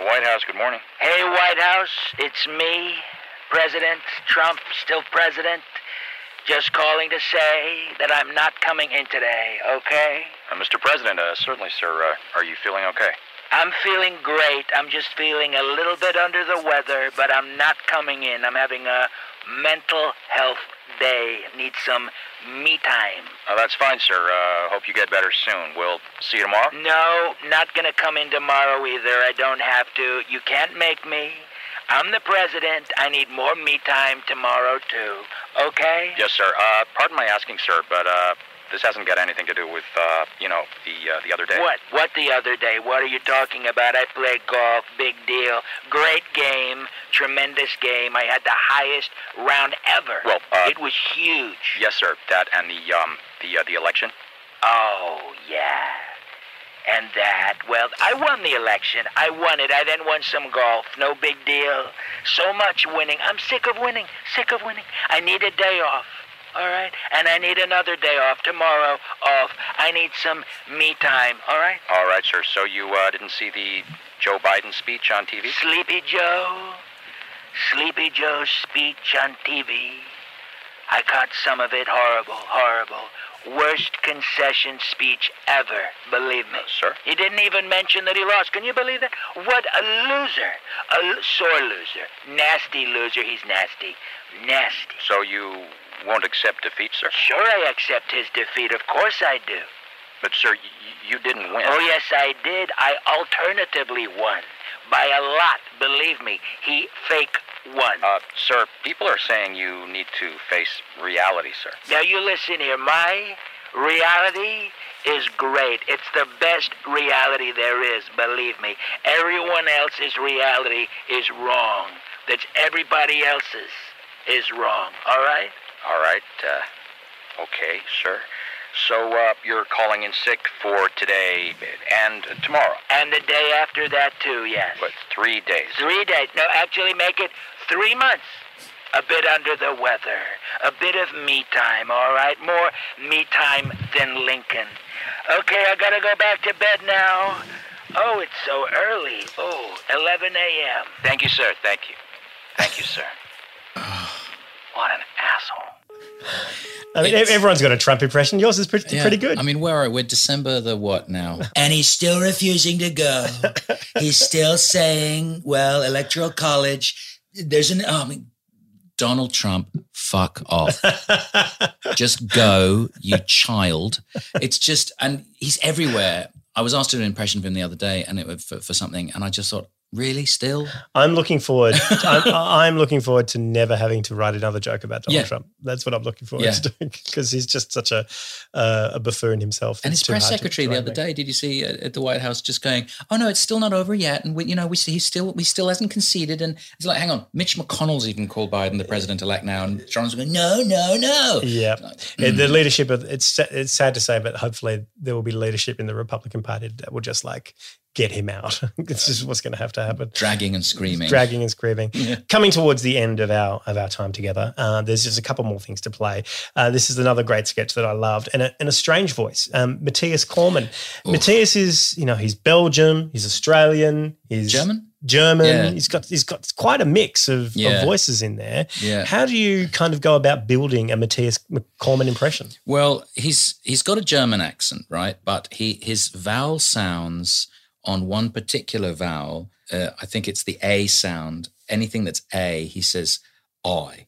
Uh, White House, good morning. Hey, White House, it's me, President Trump, still president. Just calling to say that I'm not coming in today, okay? Uh, Mr. President, uh, certainly, sir. Uh, are you feeling okay? I'm feeling great. I'm just feeling a little bit under the weather, but I'm not coming in. I'm having a mental health day. Need some me time. Uh, that's fine, sir. Uh, hope you get better soon. We'll see you tomorrow. No, not gonna come in tomorrow either. I don't have to. You can't make me. I'm the president. I need more me time tomorrow, too. Okay? Yes, sir. Uh, pardon my asking, sir, but uh, this hasn't got anything to do with, uh, you know, the uh, the other day. What? What the other day? What are you talking about? I played golf. Big deal. Great game. Tremendous game. I had the highest round ever. Well, uh, it was huge. Yes, sir. That and the um the uh, the election. Oh, yeah. And that, well, I won the election. I won it. I then won some golf. No big deal. So much winning. I'm sick of winning. Sick of winning. I need a day off. All right? And I need another day off. Tomorrow off. I need some me time. All right? All right, sir. So you uh, didn't see the Joe Biden speech on TV? Sleepy Joe. Sleepy Joe's speech on TV. I caught some of it. Horrible, horrible. Worst concession speech ever, believe me. sir? He didn't even mention that he lost. Can you believe that? What a loser. A l- sore loser. Nasty loser. He's nasty. Nasty. So you won't accept defeat, sir? Sure, I accept his defeat. Of course I do. But sir, you didn't win. Oh, yes, I did. I alternatively won. By a lot, believe me. He fake won. Uh, sir, people are saying you need to face reality, sir. Now you listen here. My reality is great. It's the best reality there is, believe me. Everyone else's reality is wrong. That's everybody else's is wrong. All right? All right. Uh, okay, sir. So uh, you're calling in sick for today and tomorrow? And the day after that, too, yes. But three days. Three days. No, actually, make it three months. A bit under the weather. A bit of me time, all right? More me time than Lincoln. Okay, I gotta go back to bed now. Oh, it's so early. Oh, 11 a.m. Thank you, sir. Thank you. Thank you, sir. What an asshole. I mean, everyone's got a Trump impression. Yours is pretty, Yeah. pretty good. I mean, where are we? We're December the what now? And he's still refusing to go. he's still saying, well, electoral college, there's an, oh, I mean, Donald Trump, fuck off. just go, you child. It's just, and he's everywhere. I was asked to do an impression of him the other day, and it was for, for something, and I just thought, really, still? I'm looking forward. I'm, I'm looking forward to never having to write another joke about Donald Yeah. Trump. That's what I'm looking forward Yeah. to doing because he's just such a uh, a buffoon himself. And It's his press secretary the other day, did you see at, at the White House just going, "Oh no, it's still not over yet," and we, you know, we he's still we still hasn't conceded, and it's like, hang on, Mitch McConnell's even called Biden the president elect now, and John's going, "No, no, no." Yeah, Yeah, uh, the mm. leadership of it's it's sad to say, but hopefully there will be leadership in the Republican Party that will just like get him out. this is what's going to have to happen. dragging and screaming, dragging and screaming. Coming towards the end of our of our time together, uh, there's just a couple more things to play. Uh, this is another great sketch that I loved, and a, and a strange voice, um, Mathias Cormann. Mathias is you know he's Belgium, he's Australian, he's German? German. Yeah. He's got he's got quite a mix of, Yeah. of voices in there. Yeah. How do you kind of go about building a Mathias Cormann impression? Well, he's he's got a German accent, right? But he his vowel sounds on one particular vowel. Uh, I think it's the A sound. Anything that's A, he says I.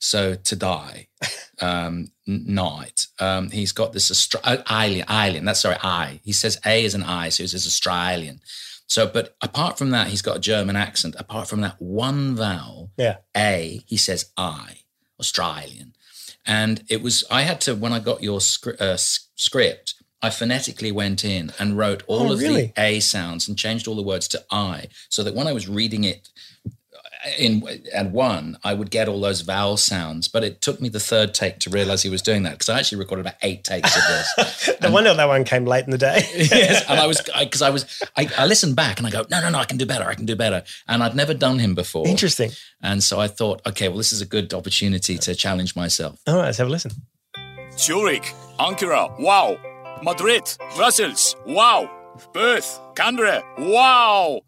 So to die, um, night. Um, he's got this Austra- uh, alien, alien. That's sorry, I. He says A is an I, so he says Australian. So, but apart from that, he's got a German accent. Apart from that one vowel, Yeah. A, he says I, Australian. And it was, I had to, when I got your scri- uh, script, I phonetically went in and wrote oh, all Oh, of really? the A sounds and changed all the words to I, so that when I was reading it uh, in at one, I would get all those vowel sounds. But it took me the third take to realize he was doing that because I actually recorded about eight takes of this. No wonder that one came late in the day. yes, and I was because I, was I, I listened back and I go, no, no, no, I can do better, I can do better, and I'd never done him before. Interesting. And so I thought, okay, well, this is a good opportunity to challenge myself. All right, let's have a listen. Zurich, Ankara, wow. Madrid, Brussels, wow. Perth, Canberra, wow.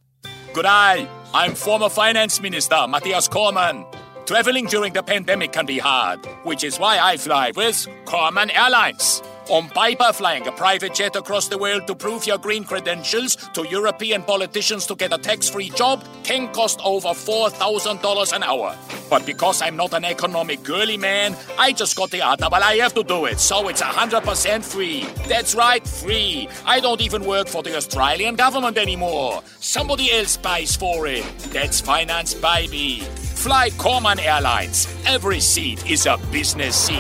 Good day. I'm former finance minister Mathias Cormann. Traveling during the pandemic can be hard, which is why I fly with Cormann Airlines. On paper, flying a private jet across the world to prove your green credentials to European politicians to get a tax free job can cost over $4,000 an hour. But because I'm not an economic girly man, I just got the RAAF to do it, so it's 100% free. That's right, free. I don't even work for the Australian government anymore. Somebody else pays for it. That's financed by me. Fly Cormann Airlines. Every seat is a business seat.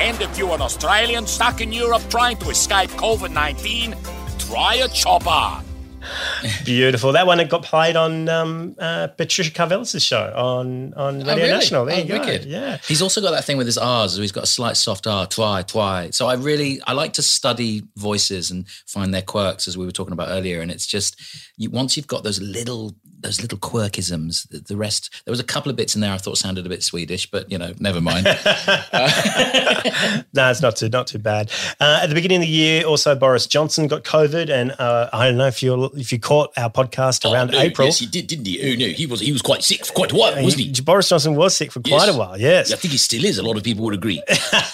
And if you're an Australian stuck in Europe trying to escape COVID 19, try a chopper. Beautiful. That one it got played on um, uh, Patricia Karvelas' show on on Radio Oh, really? National. There Oh, you go. wicked. Yeah. He's also got that thing with his R's. So he's got a slight soft R, twi, twi. So I really, I like to study voices and find their quirks, as we were talking about earlier. And it's just, you, once you've got those little, those little quirkisms, the, the rest, there was a couple of bits in there I thought sounded a bit Swedish, but you know, never mind. no, it's not too not too bad. Uh, at the beginning of the year, also Boris Johnson got COVID, and uh, I don't know if you if you caught our podcast around Oh, no, April. Yes, he did, didn't he? Oh no, he was he was quite sick for quite a while, wasn't he? Boris Johnson was sick for quite Yes. a while. Yes, I think he still is. A lot of people would agree.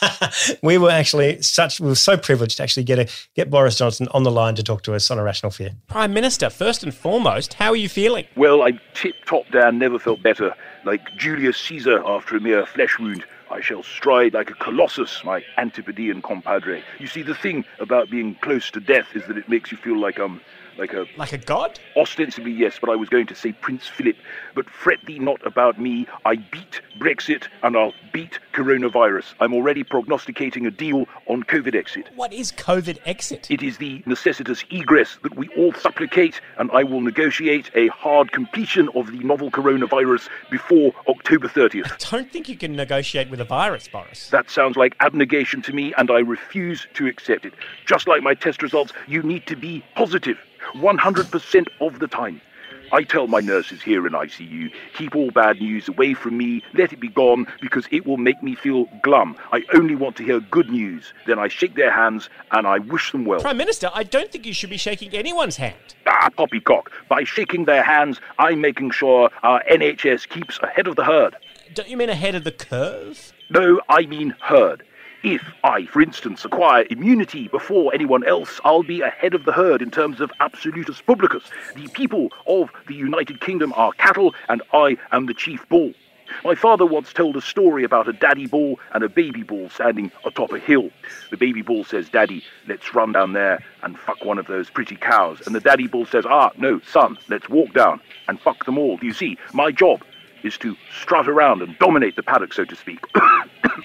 we were actually such we were so privileged to actually get a get Boris Johnson on the line to talk to us on a rational fear. Prime Minister, first and foremost, how are you feeling? Well, I'm tip top down, never felt better. Like Julius Caesar after a mere flesh wound, I shall stride like a colossus, my Antipodean compadre. You see, the thing about being close to death is that it makes you feel like um like a Like a god? Ostensibly, yes, but I was going to say Prince Philip. But fret thee not about me. I beat Brexit and I'll beat coronavirus. I'm already prognosticating a deal on COVID exit. What is COVID exit? It is the necessitous egress that we all supplicate, and I will negotiate a hard completion of the novel coronavirus before October 30th. I Don't think you can negotiate with a virus, Boris. That sounds like abnegation to me, and I refuse to accept it. Just like my test results, you need to be positive 100% of the time. I tell my nurses here in ICU, keep all bad news away from me, let it be gone, because it will make me feel glum. I only want to hear good news. Then I shake their hands and I wish them well. Prime Minister, I don't think you should be shaking anyone's hand. Ah, poppycock. By shaking their hands, I'm making sure our NHS keeps ahead of the herd. Don't you mean ahead of the curve? No, I mean herd. If I, for instance, acquire immunity before anyone else, I'll be ahead of the herd in terms of absolutus publicus. The people of the United Kingdom are cattle, and I am the chief bull. My father once told a story about a daddy bull and a baby bull standing atop a hill. The baby bull says, Daddy, let's run down there and fuck one of those pretty cows. And the daddy bull says, Ah, no, son, let's walk down and fuck them all. Do You see, my job is to strut around and dominate the paddock, so to speak.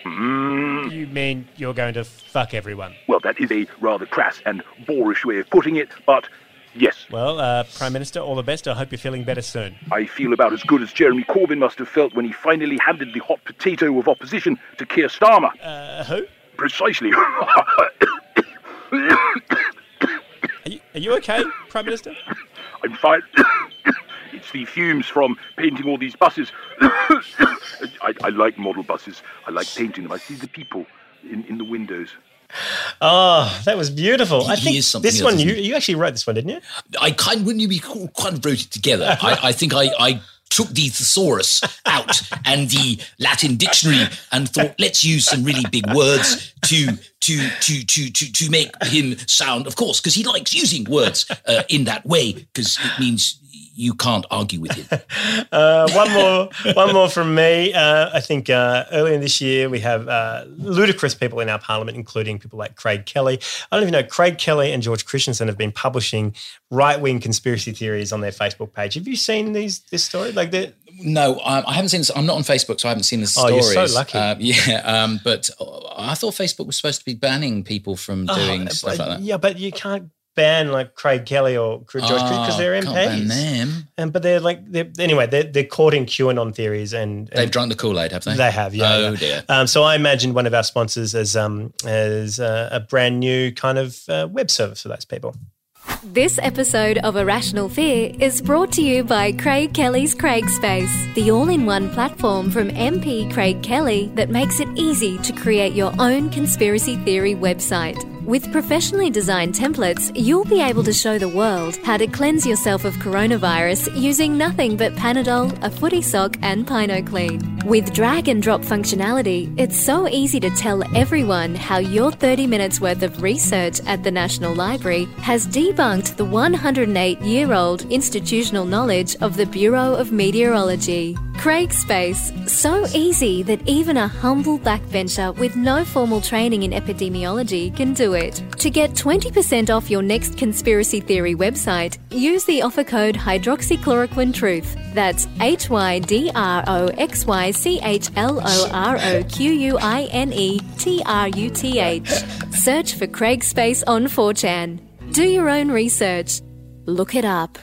You mean you're going to fuck everyone? Well, that is a rather crass and boorish way of putting it, but yes. Well, uh, Prime Minister, all the best. I hope you're feeling better soon. I feel about as good as Jeremy Corbyn must have felt when he finally handed the hot potato of opposition to Keir Starmer. Uh, who? Precisely. Are you, are you okay, Prime Minister? I'm fine. it's the fumes from painting all these buses. I, I like model buses. I like painting them. I see the people in, in the windows. Oh, that was beautiful. I He think is something this one, you, you actually wrote this one, didn't you? I kind wouldn't you be cool- kind of wrote it together. I, I think I, I took the thesaurus out and the Latin dictionary and thought let's use some really big words to to to to to to make him sound. Of course, because he likes using words uh, in that way because it means you can't argue with him. Uh, one more, one more from me. Uh, I think uh, earlier this year we have uh, ludicrous people in our parliament, including people like Craig Kelly. I don't even know. Craig Kelly and George Christensen have been publishing right-wing conspiracy theories on their Facebook page. Have you seen these this story? Like the No, I, I haven't seen this. I'm not on Facebook, so I haven't seen the stories. Oh, you're so lucky. Uh, yeah, um, but I thought Facebook was supposed to be banning people from doing Oh, stuff but- like that. Yeah, but you can't ban like Craig Kelly or George because Oh, they're can't MPs. ban them. And but they're like they're, anyway, they're they're courting QAnon theories and, and They've drunk the Kool Aid, have they? They have, yeah. Oh yeah. dear. Um, so I imagined one of our sponsors as um, as uh, a brand new kind of uh, web service for those people. This episode of A Rational Fear is brought to you by Craig Kelly's Craig Space, the all in one platform from MP Craig Kelly that makes it easy to create your own conspiracy theory website. With professionally designed templates, you'll be able to show the world how to cleanse yourself of coronavirus using nothing but Panadol, a footy sock, and Pine O Cleen. With drag and drop functionality, it's so easy to tell everyone how your 30 minutes worth of research at the National Library has debunked the 108 year old institutional knowledge of the Bureau of Meteorology. Craig Space, so easy that even a humble backbencher with no formal training in epidemiology can do it. To get 20% off your next conspiracy theory website, use the offer code hydroxychloroquine truth. That's H Y D R O X Y C H L O R O Q U I N E T R U T H. Search for Craig Space on 4chan. Do your own research. Look it up.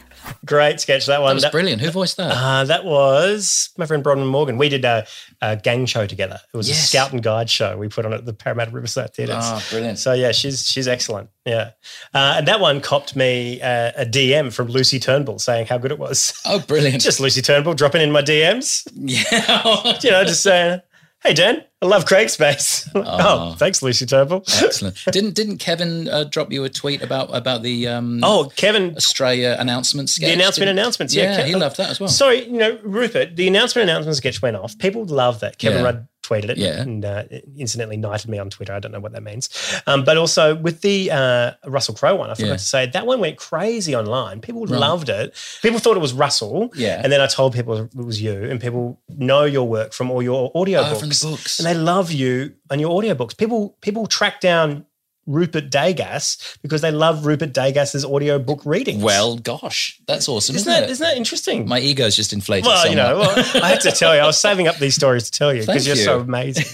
Great sketch that one. That was brilliant. Who voiced that? Uh, that was my friend Bronwyn Morgan. We did a, a gang show together. It was a scout and guide show we put on at the Parramatta Riverside Theatre. Ah, brilliant. So yeah, she's she's excellent. Yeah, uh, and that one copped me uh, a DM from Lucy Turnbull saying how good it was. Oh, brilliant! Just Lucy Turnbull dropping in my DMs. Yeah, you know, just saying, "Hey Dan, I love Craig Space." oh, thanks, Lucy Turnbull. Excellent. didn't didn't Kevin uh, drop you a tweet about about the um, Oh, Kevin Australia announcement sketch? The announcement Didn't- announcements, yeah. yeah, he Ke- loved that as well. Sorry, you know, Rupert, the announcement announcement sketch went off. People love that. Kevin Yeah. Rudd tweeted it Yeah. and uh, incidentally knighted me on Twitter. I don't know what that means. Um, but also with the uh, Russell Crowe one, I forgot Yeah. to say, that one went crazy online. People Right. loved it. People thought it was Russell. Yeah. And then I told people it was you, and people know your work from all your audio Oh, books. from the books. And they love you and your audiobooks. People people track down Rupert Degas because they love Rupert Degas's audiobook readings. Well, gosh, that's awesome, isn't, isn't, that it? isn't that interesting? My ego's just inflated. Well, you know, well, I had to tell you, I was saving up these stories to tell you because you're so amazing.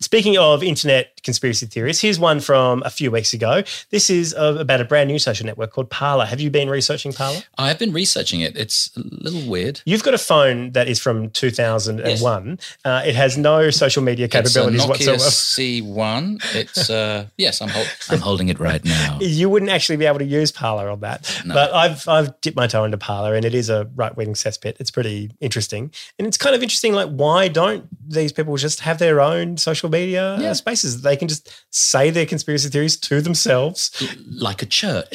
Speaking of internet conspiracy theories, here's one from a few weeks ago. This is about a brand new social network called Parler. Have you been researching Parler? I have been researching it. It's a little weird. You've got a phone that is from 2001. Uh, it has no social media capabilities it's a Nokia whatsoever. C1. It's uh, yes, I'm hol- I'm holding it right now. You wouldn't actually be able to use Parler on that. No. But I've I've dipped my toe into Parler and it is a right wing cesspit. It's pretty interesting. And it's kind of interesting, like, why don't these people just have their own social media uh, spaces? They can just say their conspiracy theories to themselves. like a church.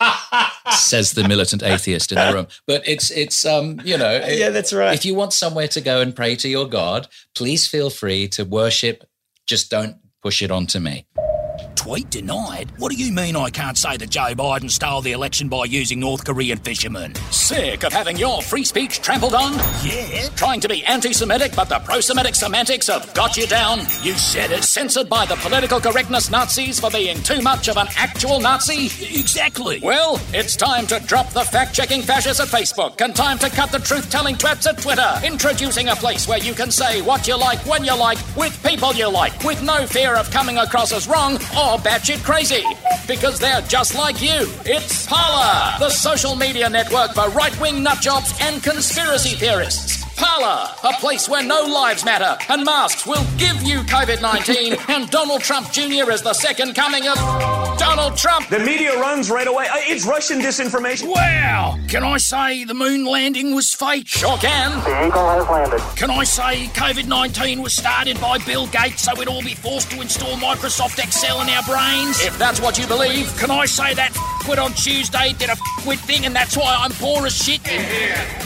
says the militant atheist in the room. But it's it's um you know Yeah, that's right. If you want somewhere to go and pray to your God, please feel free to worship. Just don't push it onto me. Tweet denied? What do you mean I can't say that Joe Biden stole the election by using North Korean fishermen? Sick of having your free speech trampled on? Yeah. Trying to be anti Semitic, but the pro Semitic semantics have got you down? You said it. Censored by the political correctness Nazis for being too much of an actual Nazi? Exactly. Well, it's time to drop the fact checking fascists at Facebook and time to cut the truth telling twats at Twitter. Introducing a place where you can say what you like when you like with people you like with no fear of coming across as wrong or batshit crazy. Because they're just like you. It's Parler, the social media network for right wing nutjobs and conspiracy theorists. Parler, a place where no lives matter and masks will give you COVID 19 and Donald Trump Jr. is the second coming of Donald Trump. The media runs right away. Uh, It's Russian disinformation. Wow! Can I say the moon landing was fake? Sure can. The eagle has landed. Can I say COVID 19 was started by Bill Gates so we'd all be forced to install Microsoft Excel in our brains? If that's what you believe, can I say that quit on Tuesday did a quit thing and that's why I'm poor as shit?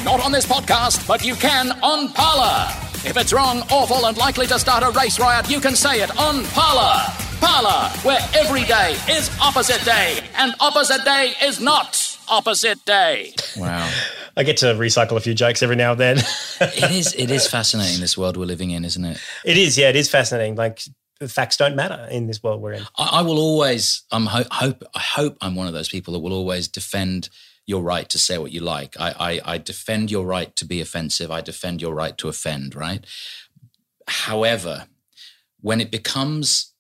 Not on this podcast, but you can on Parler. If it's wrong, awful, and likely to start a race riot, you can say it on Parler. Parler, where every day is opposite day, and opposite day is not opposite day. Wow. I get to recycle a few jokes every now and then. it is it is fascinating this world we're living in, isn't it? It is, yeah, it is fascinating. Like facts don't matter in this world we're in. I, I will always. I'm ho- hope. I hope I'm one of those people that will always defend your right to say what you like. I, I, I defend your right to be offensive. I defend your right to offend. Right. However, when it becomes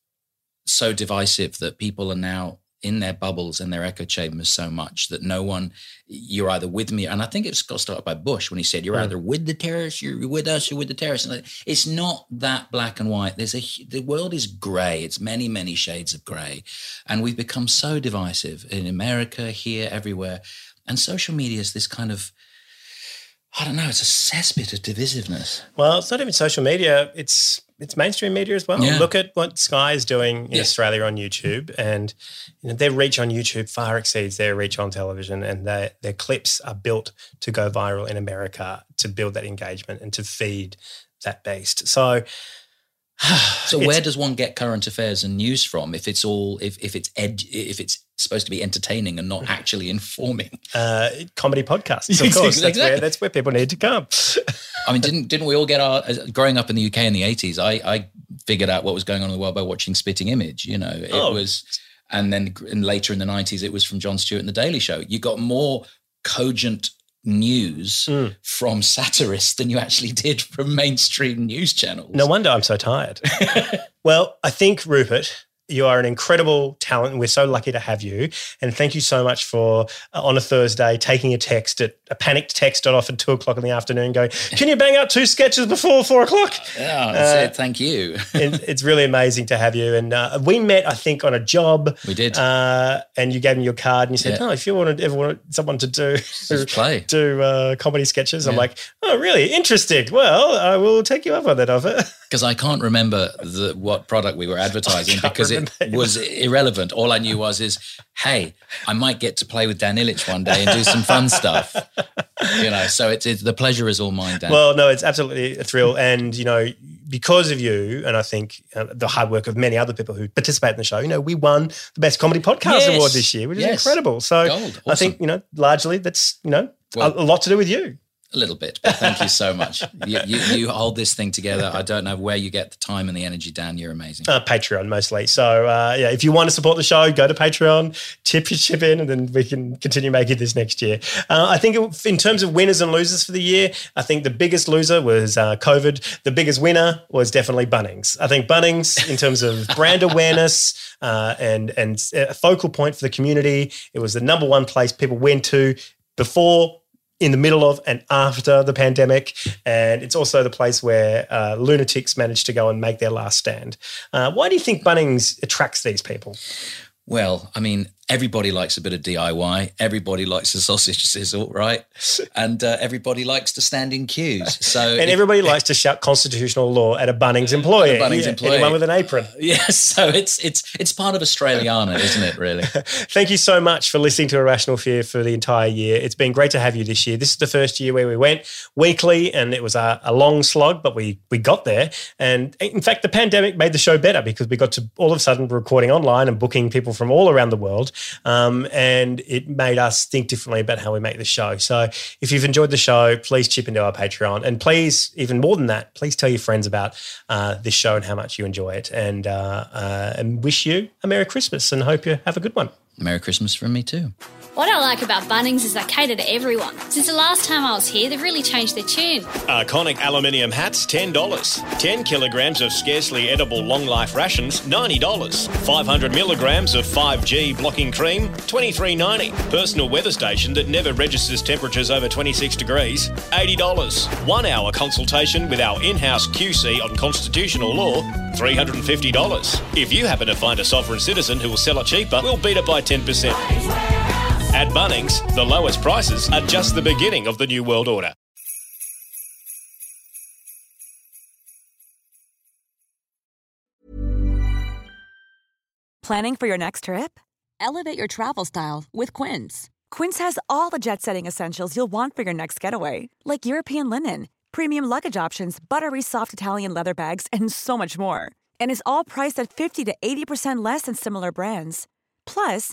so divisive that people are now in their bubbles and their echo chambers so much that no one you're either with me and i think it's got started by bush when he said you're Mm. either with the terrorists you're with us you're with the terrorists. And it's not that black and white. There's a the world is gray. It's many many shades of gray. And we've become so divisive in america here everywhere. And social media is this kind of i don't know it's a cesspit of divisiveness. Well, it's not even social media. It's it's mainstream media as well. Yeah. Look at what Sky is doing in Yeah. Australia on YouTube, and you know, their reach on YouTube far exceeds their reach on television, and their their clips are built to go viral in America to build that engagement and to feed that beast. So, So where does one get current affairs and news from if it's all if if it's ed, if it's supposed to be entertaining and not actually informing? uh, comedy podcasts, of course, that's where that's where people need to come. I mean, didn't didn't we all get our growing up in the UK in the eighties? I I figured out what was going on in the world by watching Spitting Image. You know, it Oh. was, and then and later in the nineties, it was from Jon Stewart and the Daily Show. You got more cogent news Mm. from satirists than you actually did from mainstream news channels. No wonder I'm so tired. well, I think, Rupert, you are an incredible talent, and we're so lucky to have you. And thank you so much for, uh, on a Thursday, taking a text, at, a panicked text at off at two o'clock in the afternoon, going, Can you bang out two sketches before four o'clock? Yeah, Uh, it. thank you. it, it's really amazing to have you. And uh, we met, I think, on a job. We did. Uh, and you gave me your card and you said, Yeah. Oh, if you wanted ever want someone to do play. do uh, comedy sketches, I'm like, Oh, really? Interesting. Well, I will take you up on that offer. because I can't remember the, what product we were advertising because it remember. was irrelevant. All I knew was is, hey, I might get to play with Dan Ilic one day and do some fun stuff. You know, so it's, it's the pleasure is all mine, Dan. Well, no, it's absolutely a thrill. And, you know, because of you, and I think uh, the hard work of many other people who participate in the show, you know, we won the Best Comedy Podcast Yes. Award this year, which is incredible. So Gold. I think, you know, largely that's, you know, a, a lot to do with you. A little bit, but thank you so much. you, you, you hold this thing together. I don't know where you get the time and the energy, Dan. You're amazing. Uh, Patreon mostly. So uh, yeah, if you want to support the show, go to Patreon, chip your chip in, and then we can continue making this next year. Uh, I think in terms of winners and losers for the year, I think the biggest loser was uh, COVID. The biggest winner was definitely Bunnings. I think Bunnings, in terms of brand awareness uh, and and a focal point for the community, it was the number one place people went to before in the middle of and after the pandemic. And it's also the place where uh, lunatics managed to go and make their last stand. Uh, why do you think Bunnings attracts these people? Well, I mean, everybody likes a bit of DIY. Everybody likes a sausage sizzle, right? And uh, everybody likes to stand in queues. So, and if- everybody likes to shout constitutional law at a Bunnings employee. A Bunnings Yeah, employee. Anyone with an apron. yeah, so it's it's it's part of Australiana, isn't it? Really. Thank you so much for listening to A Rational Fear for the entire year. It's been great to have you this year. This is the first year where we went weekly, and it was a, a long slog, but we we got there. And in fact, the pandemic made the show better because we got to all of a sudden recording online and booking people from all around the world, um, and it made us think differently about how we make the show. So if you've enjoyed the show, please chip into our Patreon, and please, even more than that, please tell your friends about uh, this show and how much you enjoy it, and uh, uh, and wish you a Merry Christmas and hope you have a good one. Merry Christmas from me too. What I like about Bunnings is they cater to everyone. Since the last time I was here, they've really changed their tune. Iconic aluminium hats, $10. 10 kilograms of scarcely edible long life rations, $90. 500 milligrams of 5G blocking cream, $23.90. Personal weather station that never registers temperatures over 26 degrees, $80. One hour consultation with our in house QC on constitutional law, $350. If you happen to find a sovereign citizen who will sell it cheaper, we'll beat it by 10%. At Bunnings, the lowest prices are just the beginning of the New World Order. Planning for your next trip? Elevate your travel style with Quince. Quince has all the jet setting essentials you'll want for your next getaway, like European linen, premium luggage options, buttery soft Italian leather bags, and so much more. And is all priced at 50 to 80% less than similar brands. Plus,